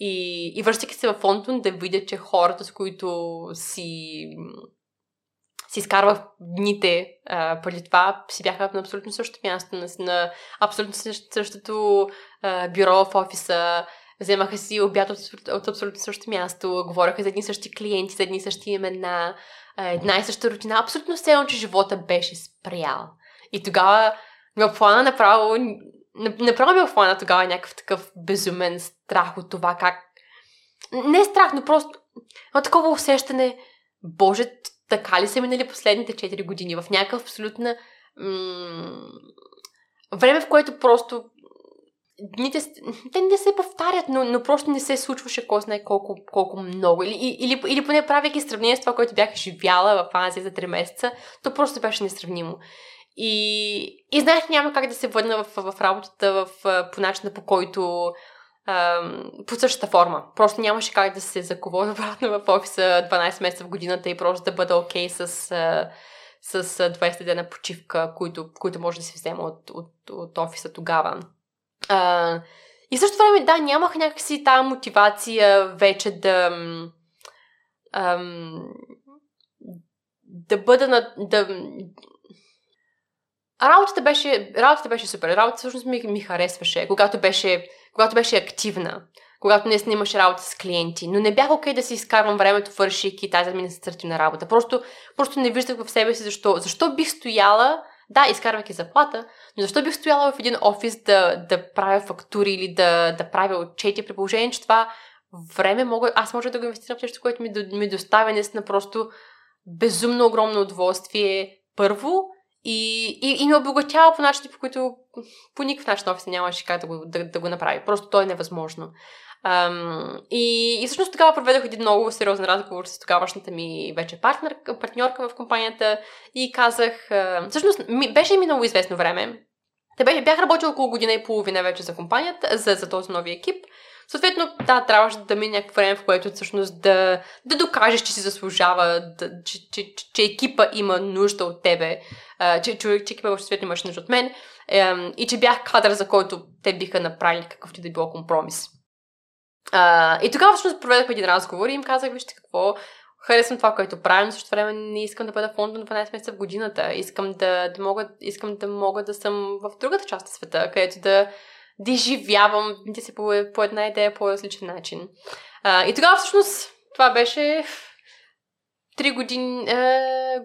И, и връщайки се в Лондон да видя, че хората, с които си, си изкарвах дните а, преди това, си бяха на абсолютно същото място, на, на абсолютно същото а, бюро в офиса, вземаха си обяд от, от абсолютно същото място, говореха за едни същи клиенти, за едни същи имена, една и съща рутина. Абсолютно все че живота беше спрял. И тогава ми оплана направо, направо ми оплана тогава някакъв такъв безумен страх от това как... Не е страх, но просто но такова усещане, боже, така ли са минали последните 4 години? В някакъв абсолютна м- време, в което просто дните, те не се повтарят, но, но просто не се случваше кой знае колко, колко много. Или, или, или поне правяки сравнение с това, което бях живяла в Азия за 3 месеца, то просто беше несравнимо. И, и знаех, няма как да се върна в, в работата в, по начина по който по същата форма. Просто нямаше как да се закова обратно в офиса 12 месеца в годината и просто да бъда окей okay с, с 20 дена почивка, които, които може да се взема от, от, от офиса тогава. А, и също време, да, нямах някакси тази мотивация вече да ам, да бъда на... Да... Работата беше, работата беше супер. Работата всъщност ми, ми харесваше, когато беше, когато беше активна. Когато не имаше работа с клиенти. Но не бях окей okay да си изкарвам времето, вършики тази административна работа. Просто, просто не виждах в себе си защо. Защо бих стояла да, изкарвайки заплата, но защо бих стояла в един офис да, да правя фактури или да, да правя отчети, при положение, че това време мога, аз може да го инвестирам в нещо, което ми, ми доставя наистина просто безумно огромно удоволствие първо и, и, и ме обогатява по начини, по които по никакъв начин офис нямаше как да го, да, да го направи. Просто то е невъзможно. Um, и, и всъщност тогава проведох един много сериозен разговор с тогавашната ми вече партнер, партньорка в компанията и казах, uh, всъщност ми, беше минало известно време, бях работил около година и половина вече за компанията, за, за този нови екип, Съответно, да, трябваше да мине някакво време, в което всъщност да, да докажеш, че си заслужава, да, че, че, че, че екипа има нужда от тебе, че, че, че екипа в имаше нужда от мен и че бях кадър, за който те биха направили какъвто и да било компромис. И тогава всъщност проведохме един разговор и им казах, вижте какво, харесвам това, което правя, но също време не искам да бъда в Лондон 12 месеца в годината. Искам да, да, мога, искам да мога да съм в другата част на света, където да, да изживявам да си по, по една идея по различен начин. А, и тогава всъщност това беше три години, е,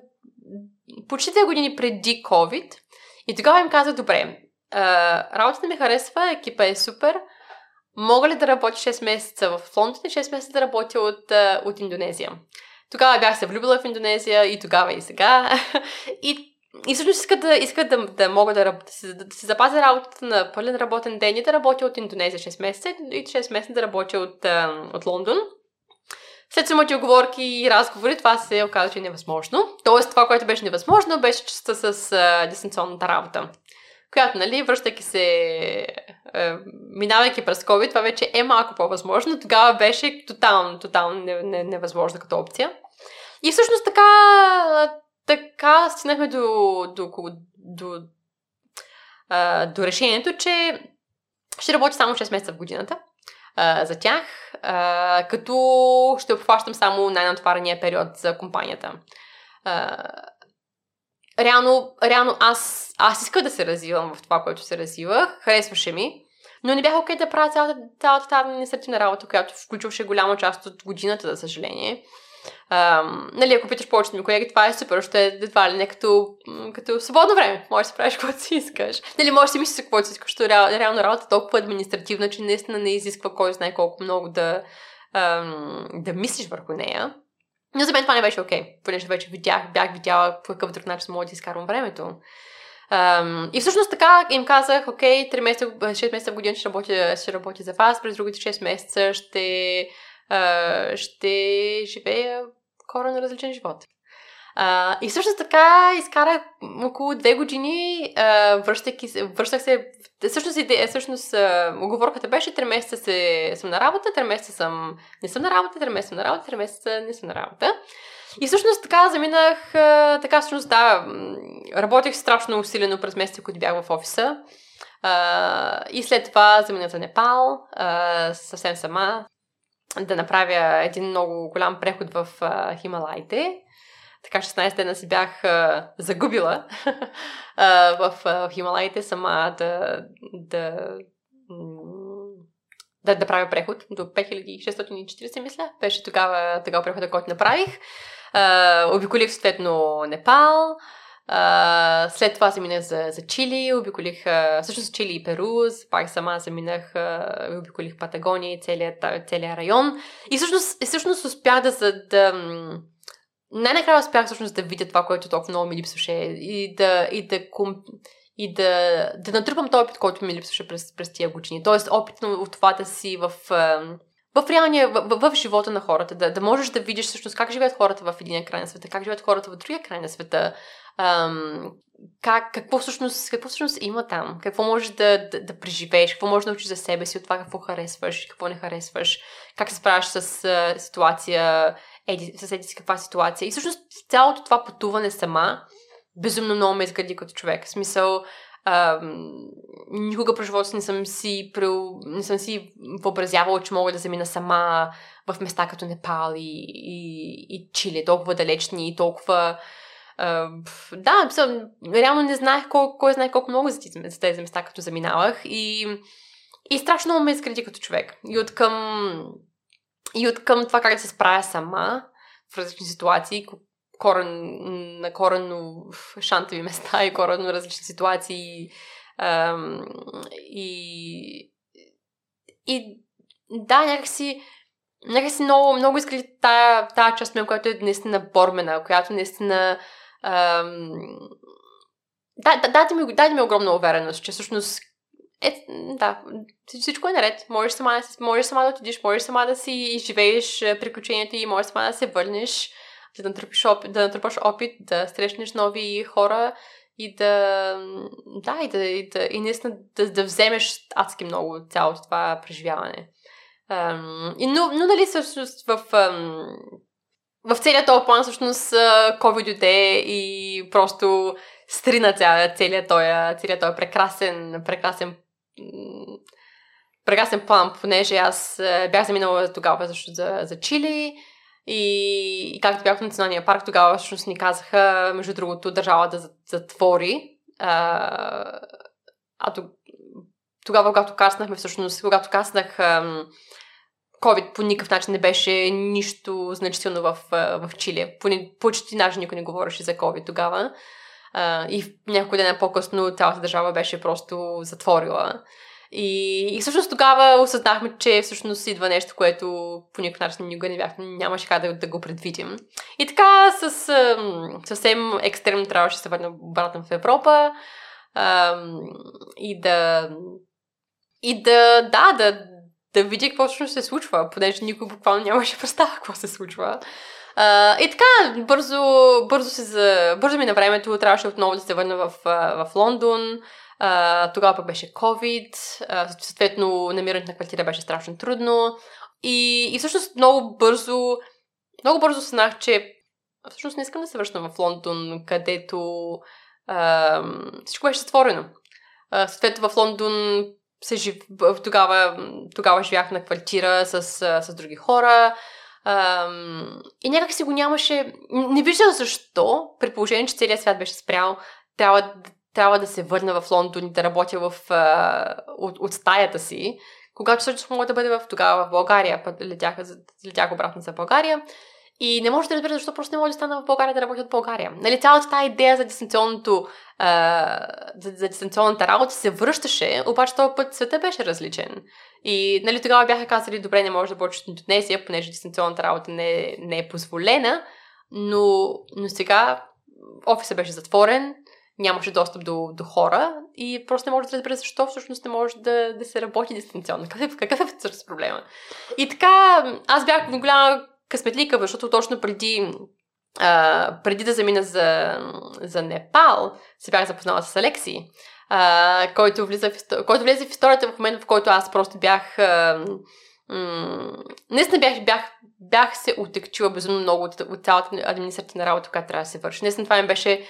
почти 3 години преди COVID. И тогава им казах, добре, е, работата ми харесва, екипа е супер, мога ли да работя 6 месеца в Лондон и 6 месеца да работя от, от Индонезия? Тогава бях се влюбила в Индонезия и тогава и сега. и и всъщност искат да, искат да, да мога да, да, си, да си запазя работата на пълен работен ден и да работя от Индонезия 6 месеца и 6 месеца да работя от, от Лондон. След самите оговорки и разговори, това се оказа, че е невъзможно. Тоест, това, което беше невъзможно, беше частта с а, дистанционната работа. Която, нали, връщайки се, а, минавайки през COVID, това вече е малко по-възможно. Тогава беше тотално, тотално невъзможно като опция. И всъщност така така стигнахме до, до, до, а, до решението, че ще работя само 6 месеца в годината а, за тях, а, като ще обхващам само най-натварения период за компанията. А, реално, реално аз, аз исках да се развивам в това, което се развивах, харесваше ми, но не бях окей да правя цялата, цялата тази административна работа, която включваше голяма част от годината, за съжаление. Нали, ако питаш повечето ми колеги, това е супер, ще е едва ли не като, като свободно време. Можеш да си правиш каквото си искаш. Нали, можеш да си мислиш каквото си искаш, защото реал, реално работа е толкова административна, че наистина не изисква кой знае колко много да, ам, да мислиш върху нея. Но за мен това не беше окей, okay, понеже вече видях, бях видяла по какъв друг начин мога да изкарвам времето. Um, и всъщност така им казах, окей, 3 месеца, 6 месеца в година ще работя, ще работя за вас, през другите 6 месеца ще ще живея коренно различен живот. И всъщност така изкарах около две години, uh, връщайки връщах се, всъщност, идея, всъщност uh, оговорката беше 3 месеца се, съм на работа, 3 месеца съм, не съм на работа, 3 месеца съм на работа, 3 месеца не съм на работа. И всъщност така заминах, uh, така всъщност да, работех страшно усилено през месеца, които бях в офиса. Uh, и след това заминах за Непал, uh, съвсем сама, да направя един много голям преход в а, Хималайте. Така 16 дена си бях а, загубила а, в а, Хималайте сама да, да, да, да правя преход до 5640, мисля. Беше тогава, тогава прехода, който направих. А, обиколих съответно Непал, След това заминах за, за Чили, обиколих всъщност Чили и Перу, пак сама заминах, uh, обиколих Патагония и целият, целият район. И всъщност, всъщност успях да, за, да най-накрая успях всъщност да видя това, което толкова много ми липсваше и да, и да, и да, да натрупам този опит, който ми липсваше през, през тия години. Тоест опит от това да си в, в реалния, в, в, в живота на хората, да, да можеш да видиш всъщност как живеят хората в един край на света, как живеят хората в другия край на света, ам, как, какво, всъщност, какво всъщност има там, какво можеш да, да, да преживееш, какво можеш да научиш за себе си, от това какво харесваш, какво не харесваш, как се справяш с а, ситуация, еди, с еди си каква ситуация. И всъщност цялото това пътуване сама безумно много ме изгради като човек. В смисъл, ам, никога през живота не съм си, не съм си въобразявала, че мога да замина сама в места като Непал и, и, и Чили, толкова далечни и толкова да, съм, реално не знаех кой, кой знае колко много за тези, места, като заминавах. И, и страшно ме изгради като човек. И от към, и от към това как да се справя сама в различни ситуации, корен, на коренно шантови места и коренно различни ситуации. Ам, и, и да, някакси някакси много, много изгради тая, тая част мен, която е наистина бормена, която наистина да, да, дайте, ми, дайте ми огромна увереност, че всъщност е, да, всичко е наред. Можеш сама, да, можеш сама да отидеш, можеш сама да си изживееш приключенията и можеш сама да се върнеш, да натрупаш опит, да, натрупаш опит, да срещнеш нови хора и да, да, и, да, и, да, и наистина да, да вземеш адски много цялото това преживяване. Ам, и, но, но нали всъщност в, ам, в целият този план всъщност COVID дойде и просто стрина ця, целият този, целият този прекрасен, прекрасен прекрасен план, понеже аз бях заминала тогава също за, за Чили и, и както бях в националния парк, тогава всъщност ни казаха, между другото, държава да затвори. А, а тогава, когато каснахме, всъщност, когато каснах, COVID по никакъв начин не беше нищо значително в, в Чили. Почти даже никой не говореше за COVID тогава. Uh, и няколко дена по-късно цялата държава беше просто затворила. И, и всъщност тогава осъзнахме, че всъщност идва нещо, което по никакъв начин никога не бяхме, нямаше как да, да го предвидим. И така с съвсем екстремно трябваше да се върнем обратно в Европа и да и да, да, да, да видя какво всъщност се случва, понеже никой буквално нямаше представа какво се случва. Uh, и така, бързо, бързо, се за, бързо ми на времето трябваше отново да се върна в, в Лондон. Uh, тогава пък беше COVID, uh, съответно намирането на квартира беше страшно трудно. И, и всъщност много бързо, много бързо съзнах, че всъщност не искам да се връщам в Лондон, където uh, всичко беше затворено. Съответно в Лондон се жив... тогава, тогава живях на квартира с, с други хора. Um, и някак си го нямаше. Не виждах защо, при положение, че целият свят беше спрял, трябва, трябва да се върна в Лондон и да работя в, uh, от, от стаята си, когато всъщност мога да бъде в, тогава в България, път летях, летях обратно за България. И не може да разбера защо просто не може да стана в България да работя от България. Нали, цялата тази идея за дистанционното а, за, за дистанционната работа се връщаше, обаче този път света беше различен. И нали, тогава бяха казали, добре, не може да почнеш от Индонезия, понеже дистанционната работа не, не е позволена, но, но сега офисът беше затворен, нямаше достъп до, до хора и просто не може да разбере защо всъщност не може да, да се работи дистанционно. Какъв, какъв е всъщност проблема? И така, аз бях голяма късметлика, защото точно преди а, преди да замина за, за Непал, се бях запознала с Алекси, а, който, влиза в, който влезе в историята в момента, в който аз просто бях... А, наистина бях, бях, бях се отекчила безумно много от, от цялата административна работа, която трябва да се върши. Наистина това ми беше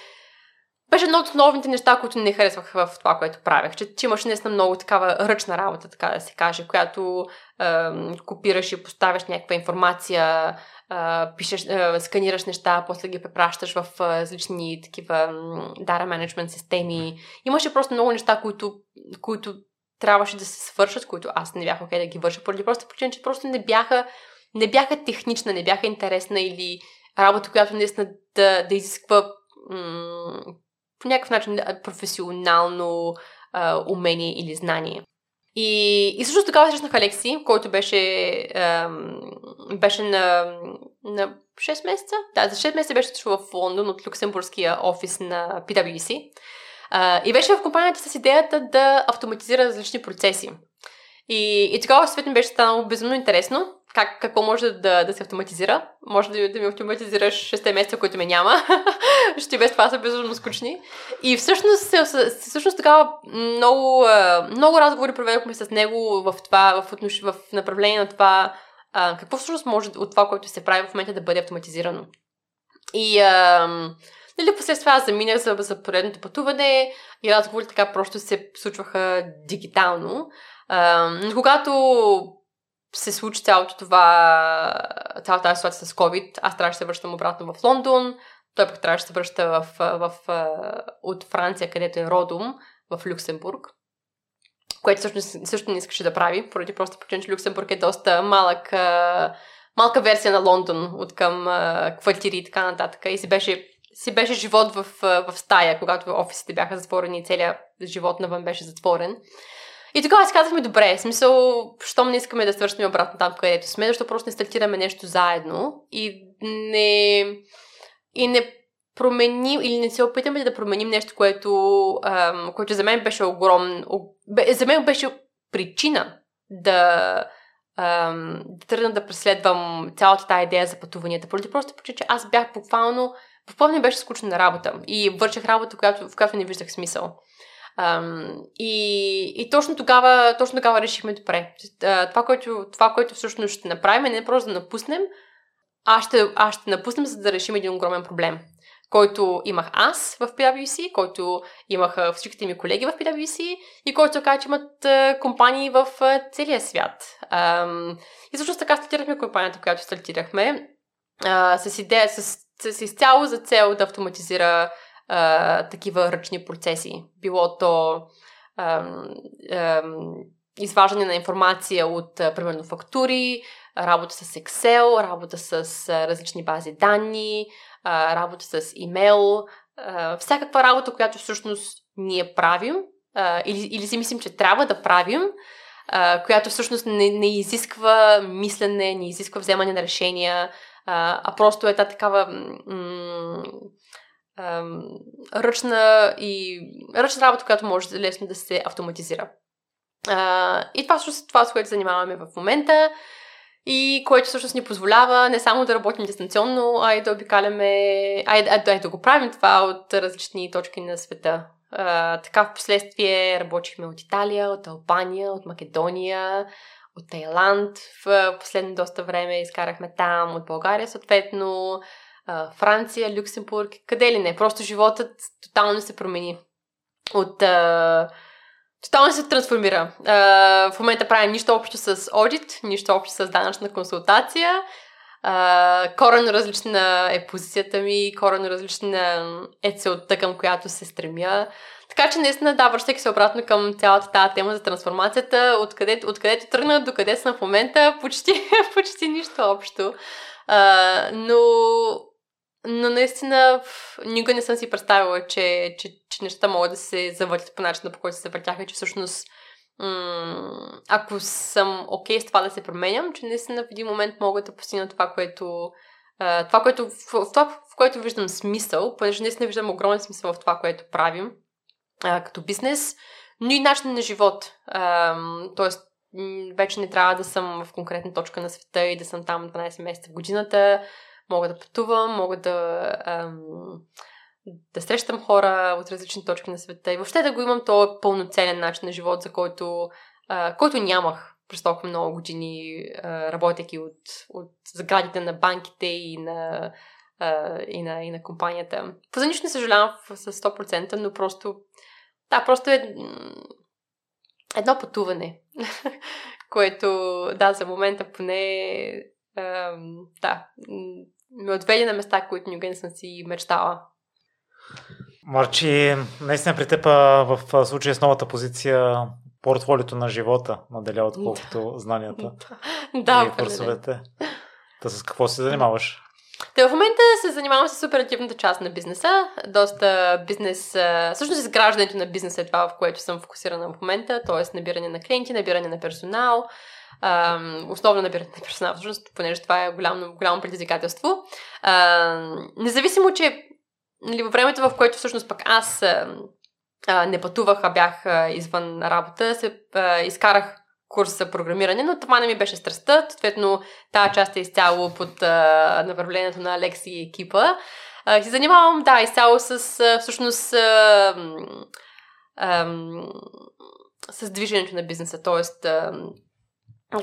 беше едно от основните неща, които не харесвах в това, което правех. Че, че имаш наистина много такава ръчна работа, така да се каже, която е, копираш и поставяш някаква информация, а, пишеш, а, сканираш неща, после ги препращаш в различни такива data management системи. Имаше просто много неща, които, които трябваше да се свършат, които аз не бях окей okay да ги върша, поради просто причина, че просто не бяха, не бяха технична, не бяха интересна или работа, която наистина да, да изисква по някакъв начин професионално а, умение или знание. И, и също така срещнах Алекси, който беше, ам, беше на, на 6 месеца. Да, за 6 месеца беше в Лондон от люксембургския офис на PwC. А, и беше в компанията с идеята да автоматизира различни процеси. И, и тогава ми беше станало безумно интересно как, какво може да, да се автоматизира. Може да, да ми автоматизираш 6 месеца, които ме няма. Ще без това са безумно скучни. И всъщност, всъщност тогава много, много разговори проведохме с него в, това, в, отнош, в направление на това какво всъщност може от това, което се прави в момента да бъде автоматизирано. И а, нали, последствие аз заминах за, за поредното пътуване и разговори така просто се случваха дигитално. А, когато се случи цялото това, цялата тази ситуация с COVID, аз трябваше да се връщам обратно в Лондон, той пък трябваше да се връща в, в, в, от Франция, където е родом, в Люксембург, което всъщност също не искаше да прави, поради просто причина, че Люксембург е доста малък, малка версия на Лондон, от към квартири и така нататък. И си беше, си беше живот в, в стая, когато офисите бяха затворени и целият живот навън беше затворен. И тогава си казахме, добре, смисъл, щом не искаме да свършим обратно там, където сме, защото просто не стартираме нещо заедно и не, и не променим или не се опитаме да променим нещо, което, ам, което за мен беше огромно, за мен беше причина да, ам, да тръгна да преследвам цялата тази идея за пътуванията. Поради просто причина, че аз бях буквално, буквално беше скучна на работа и върших работа, в която, в която не виждах смисъл. И, и точно, тогава, точно тогава решихме добре. Това което, това, което всъщност ще направим е не просто да напуснем, а ще, а ще напуснем, за да решим един огромен проблем който имах аз в PwC, който имаха всичките ми колеги в PwC и който каза, че имат компании в целия свят. И всъщност така стартирахме компанията, която стартирахме, с идея, с, с изцяло за цел да автоматизира а, такива ръчни процеси. Било то а, а, изваждане на информация от, примерно, фактури, работа с Excel, работа с различни бази данни, а, работа с имейл, а, всякаква работа, която всъщност ние правим а, или, или си мислим, че трябва да правим, а, която всъщност не, не изисква мислене, не изисква вземане на решения, а, а просто е та такава м- ръчна и ръчна работа, която може лесно да се автоматизира. А, и това всъщност това, с което занимаваме в момента и което всъщност ни позволява не само да работим дистанционно, а и да обикаляме, а и, а, а и да го правим това от различни точки на света. А, така в последствие работихме от Италия, от Албания, от Македония, от Тайланд в последно доста време изкарахме там, от България съответно, Франция, Люксембург, къде ли не. Просто животът тотално се промени. От... А, тотално се трансформира. А, в момента правим нищо общо с аудит, нищо общо с данъчна консултация. А, коренно различна е позицията ми, коренно различна е целта, към която се стремя. Така че наистина да, връщайки се обратно към цялата тази тема за трансформацията, откъде, откъдето тръгна до къде съм в момента, почти, почти нищо общо. А, но, но наистина никога не съм си представила, че, че, че нещата могат да се завъртят по начина, по който се завъртяха че всъщност м- ако съм окей okay с това да се променям, че наистина в един момент мога да постигна това, което това, което, в, това, в което виждам смисъл, понеже наистина виждам огромен смисъл в това, което правим а, като бизнес, но и начин на живот. А, тоест, вече не трябва да съм в конкретна точка на света и да съм там 12 месеца в годината. Мога да пътувам, мога да, ам, да срещам хора от различни точки на света и въобще да го имам този пълноценен начин на живот, за който, а, който нямах през толкова много години, а, работейки от, от сградите на банките и на, а, и на, и на компанията. За нищо не съжалявам с 100%, но просто да, просто е едно пътуване, което, да, за момента поне, да, ме отведе на места, които никога не съм си мечтала. Марчи, наистина при теб в случая с новата позиция портфолиото на живота наделя отколкото знанията да, и курсовете. Та с какво се занимаваш? Те в момента се занимавам с оперативната част на бизнеса. Доста бизнес, всъщност изграждането на бизнеса е това, в което съм фокусирана в момента, т.е. набиране на клиенти, набиране на персонал, основно набиране на персонал, всъщност, понеже това е голямо, голямо предизвикателство. Независимо, че нали, във времето, в което всъщност пък аз не пътувах, а бях извън работа, се изкарах курс за програмиране, но това не ми беше страстта. Съответно, тази част е изцяло под а, направлението на Алекси и екипа. А, се занимавам, да, изцяло с а, всъщност а, а, с движението на бизнеса, т.е.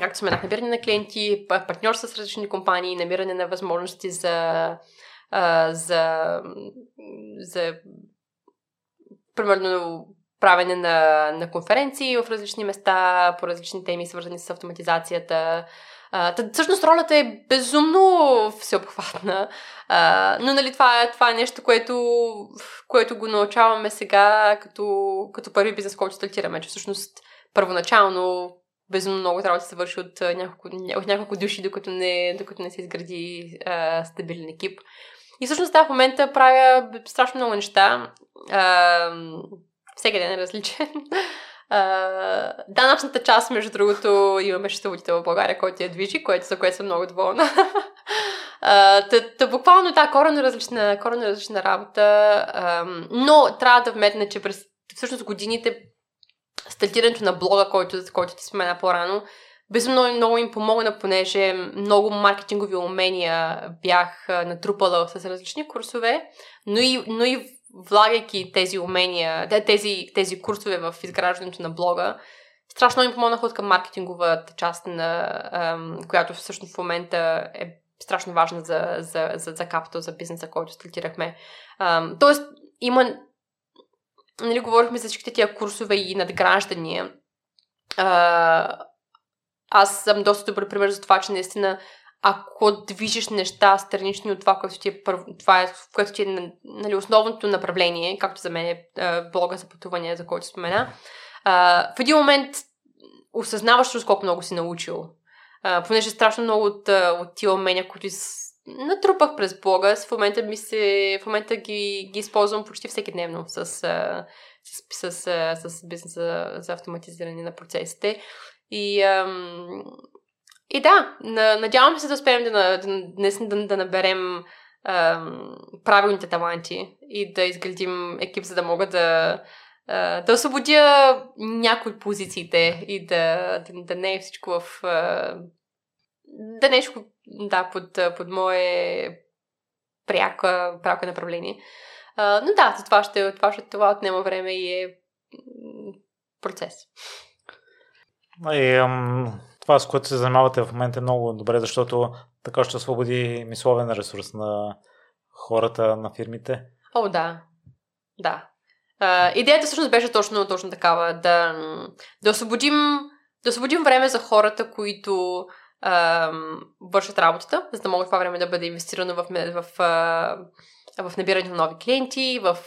както споменах, набиране на клиенти, партньор с различни компании, намиране на възможности за, а, за, за примерно правене на, на конференции в различни места, по различни теми, свързани с автоматизацията. Тъд, всъщност ролята е безумно всеобхватна, а, но нали, това, е, това е нещо, което, което го научаваме сега като, като първи бизнес, който стартираме, че всъщност първоначално безумно много трябва да се върши от няколко, от няколко души, докато не, докато не се изгради а, стабилен екип. И всъщност в момента правя страшно много неща. А, всеки ден е различен. Uh, данъчната част, между другото, имаме счетоводител в България, който я движи, което, за което съм много доволна. та, та, буквално, да, коренно различна, коренно различна работа, uh, но трябва да вметна, че през всъщност годините стартирането на блога, който, който ти спомена по-рано, безумно много им помогна, понеже много маркетингови умения бях натрупала с различни курсове, но и, но и влагайки тези умения, тези, тези курсове в изграждането на блога, страшно ми помогнаха от към маркетинговата част, на, която всъщност в момента е страшно важна за, за, за, за капто, за бизнеса, който стартирахме. Тоест, има нали, говорихме за всичките тия курсове и надграждания. А, аз съм доста добър пример за това, че наистина ако движиш неща странични от това, което ти е, първо, това е, което ти е нали, основното направление, както за мен е блога за пътувания, за който спомена, а, в един момент осъзнаваш колко много си научил. А, понеже страшно много от, от тия умения, които натрупах през блога, в момента, ми се, в момента ги, ги използвам почти всеки дневно с, с, с, с, с бизнеса за автоматизиране на процесите. И, ам, и да, надявам се да успеем да, да, да, да, наберем ам, правилните таланти и да изградим екип, за да мога да, да освободя някои позициите и да, да, да не е всичко в. Всичко да, под, под мое пряко, пряко направление. но да, за това ще, това ще това отнема време и е процес. И, ам, това, с което се занимавате в момента е много добре, защото така ще освободи мисловен ресурс на хората, на фирмите. О, да. Да. А, идеята всъщност беше точно, точно такава. Да, да, освободим, да освободим време за хората, които вършат работата, за да могат това време да бъде инвестирано в, в, в, в набирането на нови клиенти, в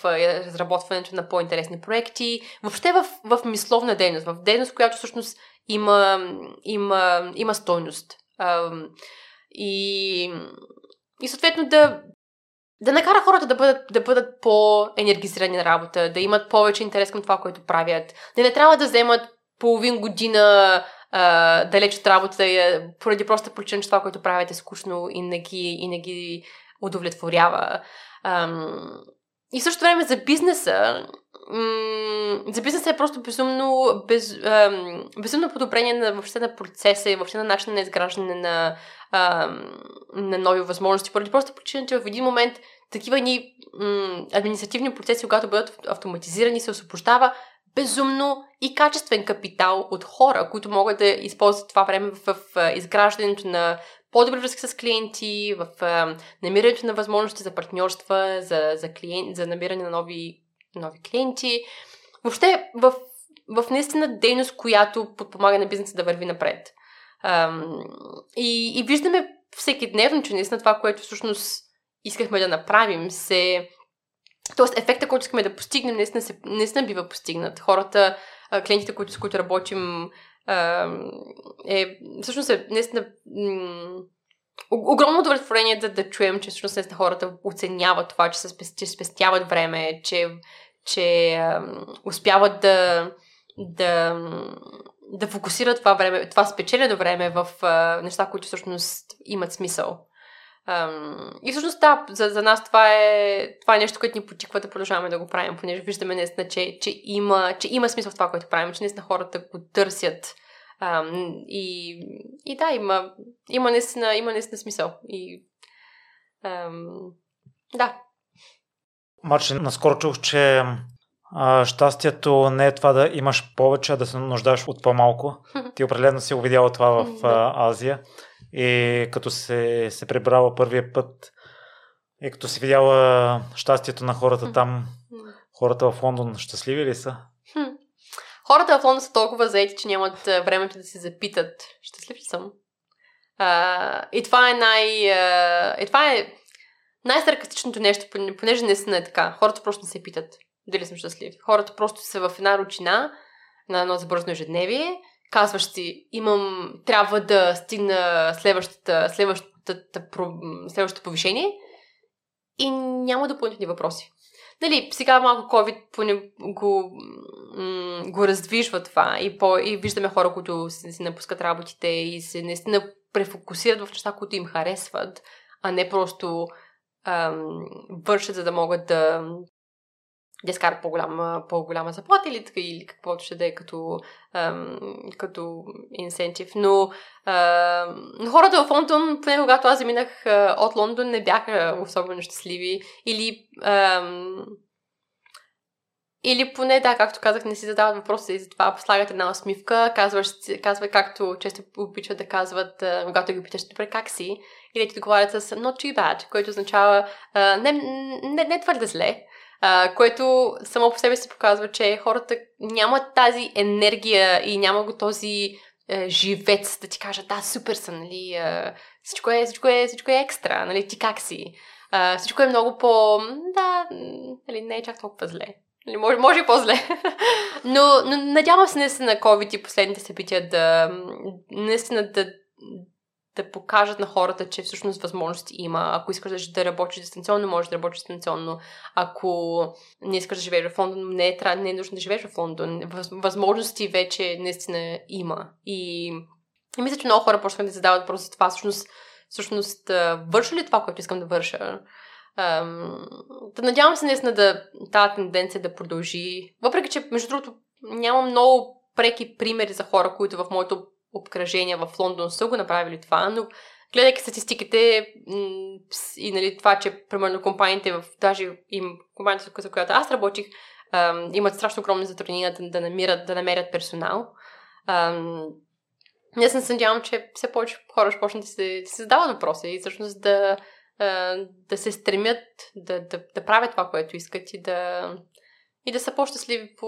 разработването на по-интересни проекти, въобще в, в мисловна дейност, в дейност, която всъщност има, има, има стойност. И, и съответно да, да накара хората да бъдат, да бъдат по-енергизирани на работа, да имат повече интерес към това, което правят. Да не трябва да вземат половин година далеч от работата, поради просто причина, че това, което правят е скучно и не ги, и не ги удовлетворява. Ам, и в същото време за бизнеса, за бизнеса е просто безумно, без, ам, безумно подобрение на, въобще на процеса и въобще на начина на изграждане на, ам, на нови възможности. Поради просто причина, че в един момент такива ни м- административни процеси, когато бъдат автоматизирани, се освобождава безумно и качествен капитал от хора, които могат да използват това време в, изграждането на по-добри връзки с клиенти, в намирането на възможности за партньорства, за, за, клиент, за набиране на нови, нови клиенти. Въобще в, в наистина дейност, която подпомага на бизнеса да върви напред. И, и виждаме всеки дневно, че наистина това, което всъщност искахме да направим, се Тоест, ефекта, който искаме да постигнем, наистина, се, наистина бива постигнат. Хората, клиентите, които, с които работим, е, всъщност е наистина огромно удовлетворение да, да чуем, че всъщност наистина хората оценяват това, че, се, че спестяват време, че, че успяват да, да, да фокусират това време, това спечелено време в неща, които всъщност имат смисъл. Um, и всъщност, да, за, за нас това е, това е нещо, което ни потиква да продължаваме да го правим, понеже виждаме наистина, че, че, има, че има смисъл в това, което правим, че наистина хората го търсят. Um, и, и да, има, има, наистина, има наистина смисъл. И, um, да. Марчин, наскоро чух, че а, щастието не е това да имаш повече, а да се нуждаеш от по-малко. Ти определено си увидяла това в а, Азия. И като се, се пребрала първия път и като си видяла щастието на хората там, хората в Лондон щастливи ли са? Хората в Лондон са толкова заети, че нямат времето да си запитат щастлив ли съм. Uh, и това е най... Uh, и това е най-саркастичното нещо, понеже наистина е така. Хората просто не се питат дали съм щастлив. Хората просто са в една ручина, на едно забързно ежедневие казваш си, имам, трябва да стигна следващата, следващата, следващото повишение и няма допълнителни въпроси. Нали, сега малко COVID го, го раздвижва това и, по, и виждаме хора, които си, си напускат работите и се наистина префокусират в неща, които им харесват, а не просто ам, вършат, за да могат да, да изкарат по-голяма, по-голяма заплата или, или каквото ще да е като, ам, като инсентив. Но ам, хората в Лондон, поне когато аз заминах от Лондон, не бяха особено щастливи или ам, или поне, да, както казах, не си задават въпроса и затова слагат една усмивка, казваш, казвай както често обичат да казват, когато ги питаш, добре, как си? И ти договарят с not too bad, което означава не, не, не твърде зле, Което само по себе си показва, че хората нямат тази енергия и няма го този uh, живец да ти кажат, да, супер съм, нали, uh, всичко, е, всичко, е, всичко е екстра, нали, ти как си? Uh, всичко е много по... Да, нали, не е чак толкова зле. Нали, може, може и по-зле. но, но надявам се наистина на COVID и последните събития да наистина да, да покажат на хората, че всъщност възможности има. Ако искаш да работиш дистанционно, можеш да работиш дистанционно. Ако не искаш да живееш в Лондон, не е, не е нужно да живееш в Лондон. Възможности вече наистина има. И, и мисля, че много хора почнаха да задават въпрос за това, всъщност, всъщност върша ли това, което искам да върша? да надявам се наистина да тази тенденция да продължи. Въпреки, че между другото нямам много преки примери за хора, които в моето обкръжение в Лондон са го направили това, но гледайки статистиките и нали, това, че примерно компаниите в даже им, компанията, за която аз работих, имат страшно огромни затруднения да, да, намират, да намерят персонал. Аз не се надявам, че все повече хора ще почнат да се, да се задават въпроси и всъщност да, да се стремят да, да, да правят това, което искат и да, и да са по-щастливи по...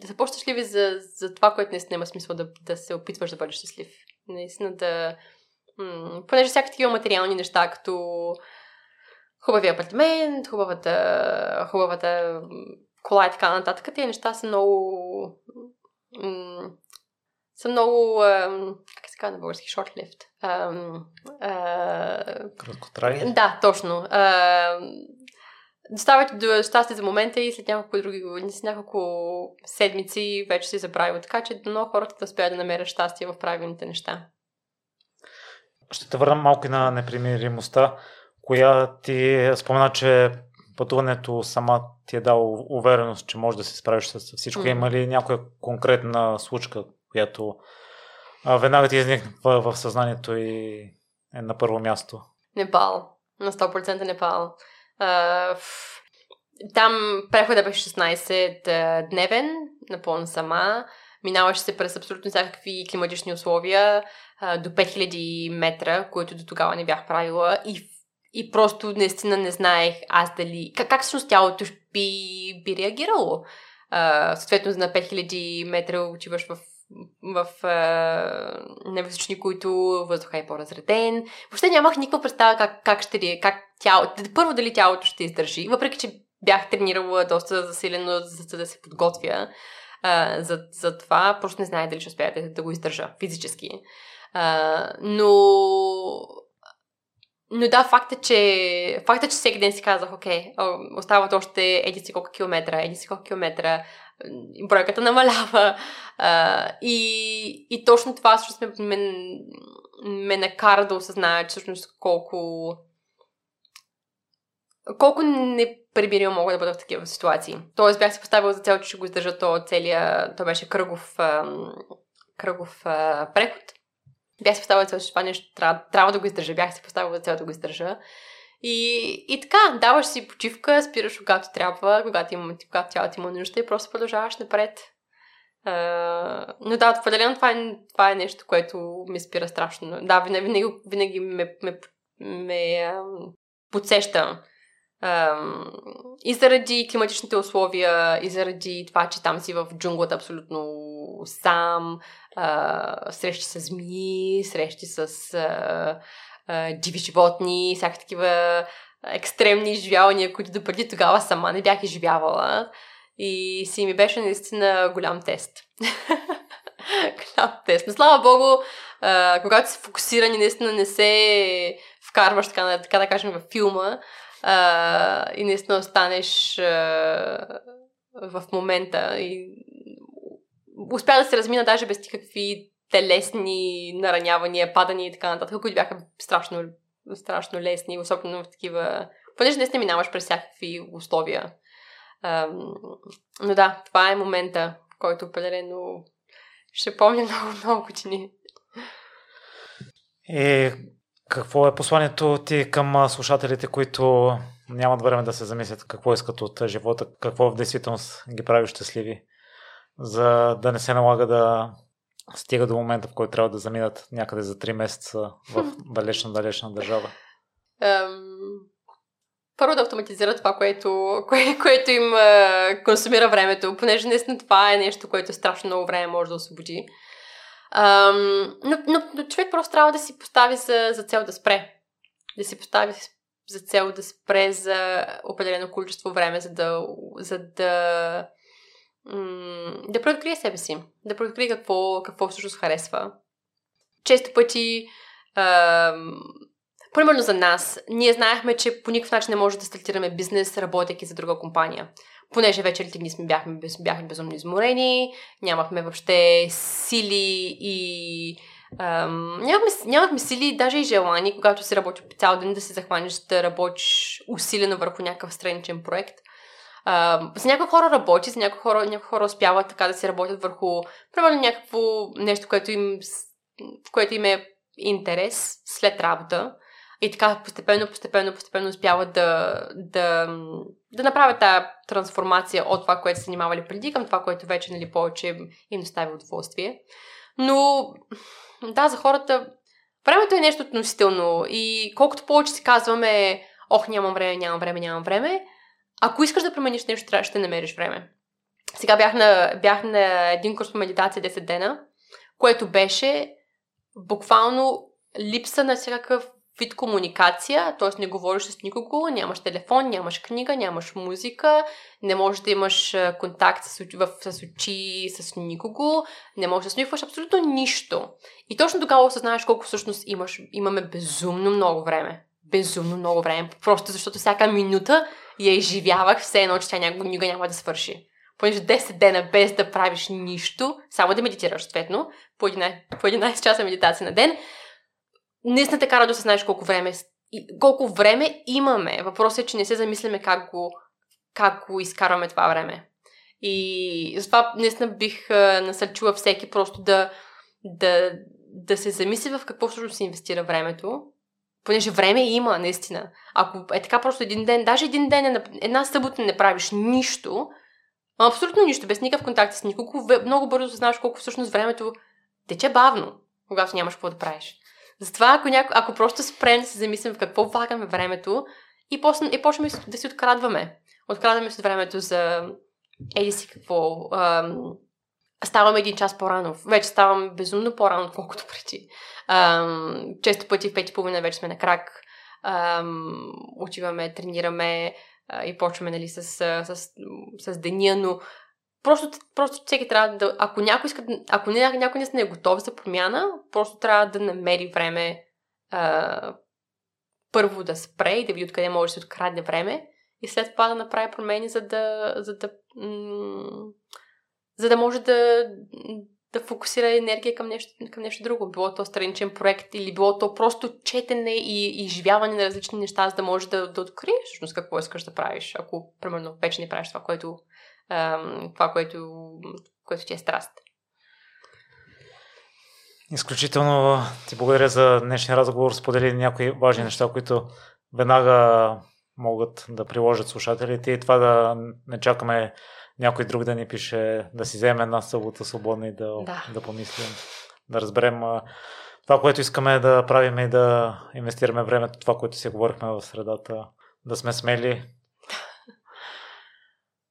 да са по-щастливи за, за това, което наистина има смисъл да, да се опитваш да бъдеш щастлив. Наистина да... М- понеже всяка такива материални неща, като хубавия апартамент, хубавата, хубавата кола и така нататък, тези неща са много... М- са много, как се казва на български, short-lived. Краткотрайни? Да, точно. Доставят до щастие за момента и след няколко други години, след няколко седмици вече се забравя. Така че много хората да успеят да намерят щастие в правилните неща. Ще те върна малко на непримиримостта, коя ти спомена, че пътуването сама ти е дал увереност, че можеш да се справиш с всичко. Mm. Има ли някоя конкретна случка, която веднага ти изникна в, в съзнанието и е на първо място? Непал. На 100% Непал. Там прехода беше 16 дневен, напълно сама. Минаваше се през абсолютно всякакви климатични условия до 5000 метра, които до тогава не бях правила и, и просто наистина не знаех аз дали... Как, как всъщност тялото би, би реагирало? Uh, съответно, на 5000 метра отиваш в в е, невисочни, които въздуха е по-разреден. Въобще нямах никаква представа как, как ще как тяло, първо дали тялото ще издържи, въпреки че бях тренирала доста засилено, за да се подготвя е, за, за това. Просто не знае дали ще успея да, го издържа физически. Е, но но да, факта, че, факта, че всеки ден си казах, окей, остават още еди си колко километра, еди си колко километра, бройката намалява. А, и, и точно това всъщност ме, ме, ме накара да осъзная, че всъщност колко колко неприбиримо мога да бъда в такива ситуации. Тоест бях си поставила за цел, че ще го издържа то целия, то беше кръгов, кръгов преход. Бях си поставила цел, че това нещо трябва, трябва да го издържа. Бях си поставила цел да го издържа. И, и така, даваш си почивка, спираш когато трябва, когато, има, когато тялото има нужда и просто продължаваш напред. Uh, но да, определено това е, това е нещо, което ми спира страшно. Да, винаги, винаги, ме, ме, ме uh, подсеща. И заради климатичните условия, и заради това, че там си в джунглата абсолютно сам, срещи с змии, срещи с диви животни, всякакви такива екстремни изживявания, които допреди тогава сама не бях изживявала. И си ми беше наистина голям тест. голям тест. Но слава богу, когато си фокусиран и наистина не се вкарваш, така, така да кажем, в филма а, и наистина останеш а, в момента и успя да се размина даже без никакви телесни наранявания, падания и така нататък, които бяха страшно, страшно лесни, особено в такива... Понеже не минаваш през всякакви условия. Ам, но да, това е момента, който определено ще помня много, много години. И какво е посланието ти към слушателите, които нямат време да се замислят какво искат от живота, какво в действителност ги прави щастливи, за да не се налага да стига до момента, в който трябва да заминат някъде за 3 месеца в далечна-далечна държава? Първо да автоматизират това, което, кое, което им uh, консумира времето, понеже наистина това е нещо, което страшно много време може да освободи. Но, но, но човек просто трябва да си постави за, за цел да спре. Да си постави за цел да спре за определено количество време, за да, за да, да преоткрие себе си. Да преоткрие какво, какво всъщност харесва. Често пъти ам, Примерно за нас, ние знаехме, че по никакъв начин не може да стартираме бизнес, работейки за друга компания. Понеже вечерите ни сме бяхме, бяхме безумно изморени, нямахме въобще сили и Ам, нямахме, нямахме сили, даже и желание, когато си работи цял ден, да се захванеш да работиш усилено върху някакъв страничен проект. Uh, за някои хора работи, за някои хора, някои хора успяват така да си работят върху, примерно, някакво нещо, което им, което им е интерес след работа. И така постепенно, постепенно, постепенно успяват да, да, да направят тази трансформация от това, което са занимавали преди към това, което вече нали, повече им доставя удоволствие. Но да, за хората времето е нещо относително и колкото повече си казваме ох, нямам време, нямам време, нямам време, ако искаш да промениш нещо, ще намериш време. Сега бях на, бях на един курс по медитация 10 дена, което беше буквално липса на всякакъв вид комуникация, т.е. не говориш с никого, нямаш телефон, нямаш книга, нямаш музика, не можеш да имаш контакт с, в, с очи с никого, не можеш да снимаш абсолютно нищо. И точно тогава осъзнаеш колко всъщност имаш, имаме безумно много време. Безумно много време. Просто защото всяка минута я изживявах все едно, че тя никога няма да свърши. Понеже 10 дена без да правиш нищо, само да медитираш, съответно, по 11, по 11 часа медитация на ден, наистина те кара да знаеш колко време, колко време имаме. Въпросът е, че не се замисляме как го, как го изкарваме това време. И затова наистина бих насърчила всеки просто да, да, да се замисли в какво всъщност се инвестира времето, понеже време има, наистина. Ако е така просто един ден, даже един ден, една събота не правиш нищо, абсолютно нищо, без никакъв контакт с никого, много бързо знаеш колко всъщност времето тече бавно, когато нямаш какво да правиш. Затова, ако, няко, ако просто спрем да се замислим в какво влагаме времето и, после, и почнем да си открадваме. Открадваме си времето за еди си какво. Ам, ставаме един час по-рано. Вече ставам безумно по-рано, отколкото преди. Ам, често пъти в пети половина вече сме на крак. Ам, отиваме, тренираме а, и почваме нали, с, с, с, с деня, но Просто, просто всеки трябва да... Ако някой, иска, ако не, някой не е готов за промяна, просто трябва да намери време а, първо да спре и да види откъде може да се открадне време и след това да направи промени, за да, за да, за да може да, да фокусира енергия към нещо, към нещо друго. Било то страничен проект или било то просто четене и изживяване на различни неща, за да може да, да откриеш всъщност какво искаш да правиш, ако, примерно, вече не правиш това, което това, което, което ти е страст. Изключително ти благодаря за днешния разговор. Сподели някои важни неща, които веднага могат да приложат слушателите и това да не чакаме някой друг да ни пише, да си вземе една събота свободна и да, да. да помислим, да разберем това, което искаме да правим и да инвестираме времето, това, което си говорихме в средата, да сме смели.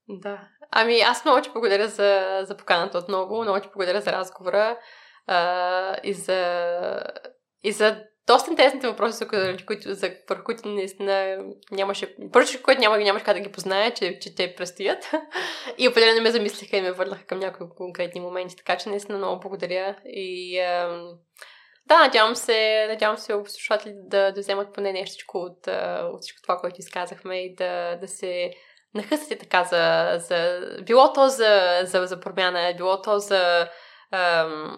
Да. Ами, аз много ти благодаря за, за поканата отново, много ти благодаря за разговора а, и, за, и за доста интересните въпроси, за които, за, върху които наистина нямаше... Първо, което няма, нямаш как да ги позная, че, че те предстоят. и определено ме замислиха и ме върнаха към някои конкретни моменти. Така че наистина много благодаря. И а, да, надявам се, надявам се слушатели да, да вземат поне нещо от, от всичко това, което изказахме и да, да се нахъсате така за, за... Било то за, за, за промяна, било то за...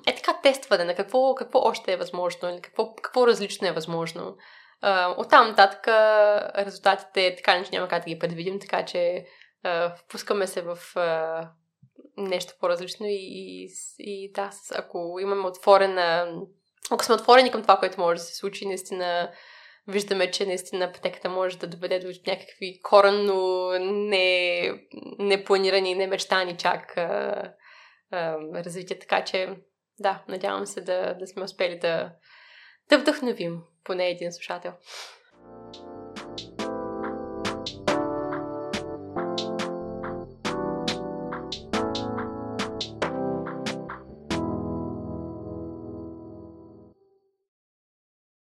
Е така тестване на какво, какво още е възможно или какво, какво различно е възможно. От там нататък резултатите така не няма как да ги предвидим, така че впускаме се в нещо по-различно и, и, и да, ако имаме отворена ако сме отворени към това, което може да се случи, наистина виждаме, че наистина пътеката може да доведе до някакви коренно не, непланирани немечтани чак а, а, развития. Така че, да, надявам се да, да сме успели да, да вдъхновим поне един слушател.